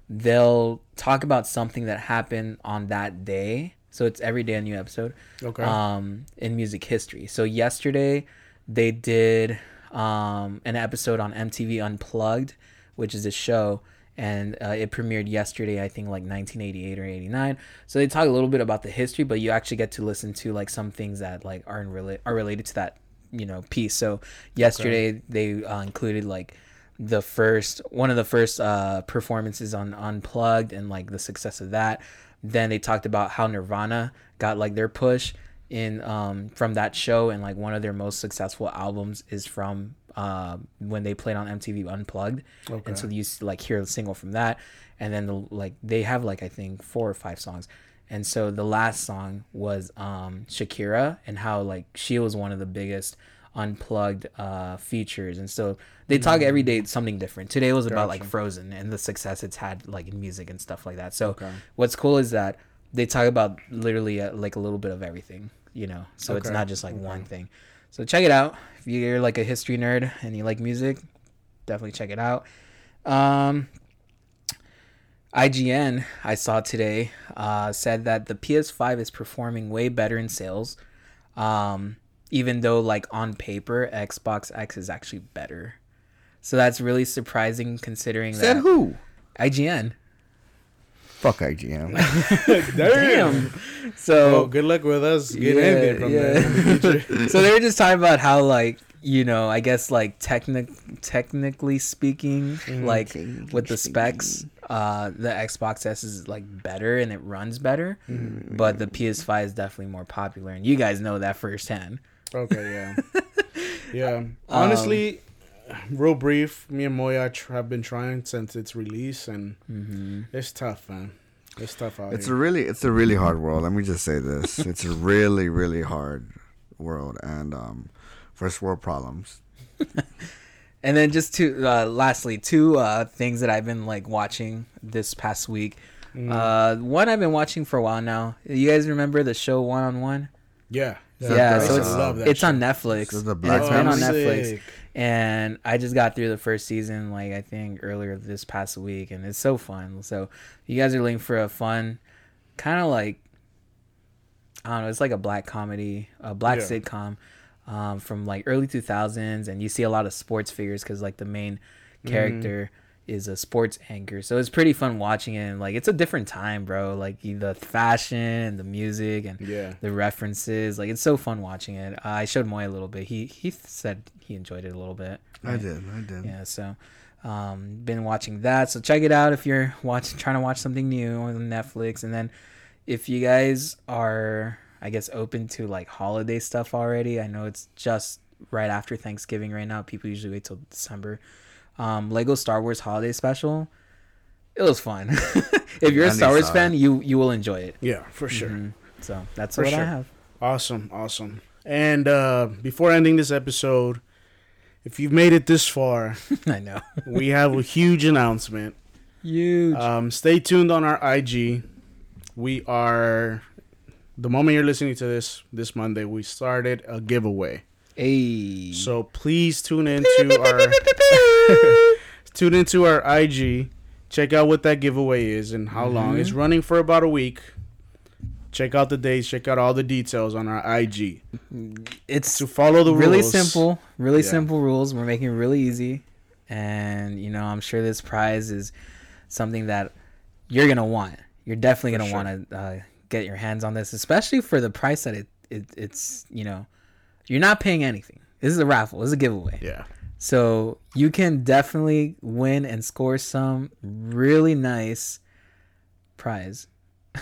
they'll talk about something that happened on that day. So it's every day a new episode. Okay. Um, in music history. So yesterday they did um an episode on MTV Unplugged, which is a show. And uh, it premiered yesterday, I think like 1988 or 89. So they talk a little bit about the history, but you actually get to listen to like some things that like are in rela- are related to that you know piece. So yesterday they uh, included like the first one of the first uh, performances on Unplugged and like the success of that. Then they talked about how Nirvana got like their push in um, from that show and like one of their most successful albums is from uh, when they played on MTV Unplugged. And so you like hear the single from that, and then the like they have like I think four or five songs. And so the last song was um, Shakira and how like she was one of the biggest unplugged uh, features. And so they talk every day something different. Today was about like Frozen and the success it's had like in music and stuff like that. So what's cool is that they talk about literally uh, like a little bit of everything, you know. So it's not just like one thing. So check it out if you're like a history nerd and you like music. Definitely check it out. Um, IGN I saw today uh, said that the PS5 is performing way better in sales, um, even though like on paper Xbox X is actually better. So that's really surprising considering Said that who? IGN. Fuck IGN. (laughs) Damn. (laughs) So Well, good luck with us getting Yeah, anything from yeah. that. in the future. (laughs) so they were just talking about how like you know i guess like technic technically speaking mm, like with the specs uh the xbox s is like better and it runs better mm, but mm, the ps5 is definitely more popular and you guys know that firsthand Okay, yeah, (laughs) yeah. Honestly, real brief. Me and Moya tr- have been trying since its release, and it's tough, man. It's tough out It's a really, it's a really hard world. Let me just say this: (laughs) it's a really, really hard world, and um, first world problems. (laughs) and then just to uh lastly two uh things that i've been like watching this past week uh one i've been watching for a while now you guys remember the show one on one yeah, yeah, the- so it's it's show. on Netflix. This is the and Black it's been on Netflix, Sick. and I just got through the first season, like I think earlier this past week, and it's so fun. So, you guys are looking for a fun, kind of like I don't know, it's like a black comedy, a black Yeah. sitcom um, from like early two thousands, and you see a lot of sports figures because like the main character is a sports anchor, so it's pretty fun watching it. And like it's a different time, bro. Like the fashion and the music and Yeah. the references. Like it's so fun watching it. Uh, I showed Moy a little bit. He he said he enjoyed it a little bit. I did, I did. Yeah, so um, been watching that. So check it out if you're watching, trying to watch something new on Netflix. And then if you guys are, I guess, open to like holiday stuff already. I know it's just right after Thanksgiving right now. People usually wait till December. Um, Lego Star Wars Holiday Special. It was fun. (laughs) if you're a Star Wars fan, you you will enjoy it. Yeah, for sure. Mhm. So that's For what I have. Awesome, awesome. And uh, before ending this episode, if you've made it this far, (laughs) I know. (laughs) we have a huge announcement. Huge. Um, stay tuned on our IG. We are the moment you're listening to this this Monday. We started a giveaway, Hey. so please tune into our (laughs) tune into our IG. Check out what that giveaway is and how long. It's running for about a week. Check out the dates. Check out all the details on our IG. it's To follow the rules. really rules. simple really Yeah. simple rules we're making it really easy and you know i'm sure this prize is something that you're gonna want you're definitely gonna sure. want to uh, get your hands on this especially for the price that it, it it's you know you're not paying anything this is a raffle this is a giveaway Yeah. so you can definitely win and score some really nice prize (laughs)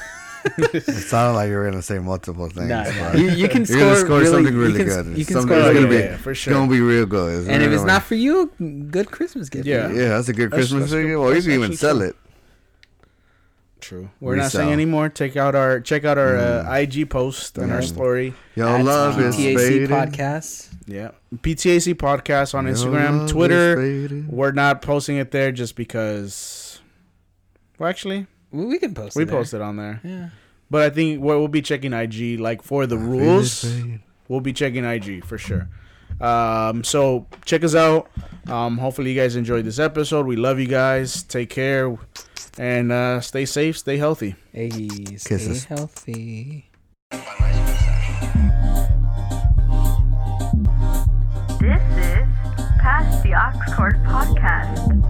It sounded like you were gonna say multiple things. Nah, but you, you can (laughs) score, score really, something you really can- good. you can something score that's gonna yeah, be, yeah, for sure. gonna be real good. and if it's not for you good christmas gift Yeah. yeah, that's a good That's- Christmas gift. thing. good. Well, you can even sell true. it. True. We're not saying anymore. Check out our check out our uh, IG post and our Mm. story. Your At love is PTAC fading. podcast Yeah, PTAC podcast on Your Instagram, Twitter. We're not posting it there just because. Well, actually, we, we can post we it there. post it on there. yeah But I think we'll, we'll be checking IG like for the rules. We'll be checking IG for sure. Um, so check us out. Um, hopefully you guys enjoyed this episode. We love you guys. Take care and uh, stay safe. Stay healthy. Hey, stay Kisses. healthy. This is Past the Ox Court Podcast.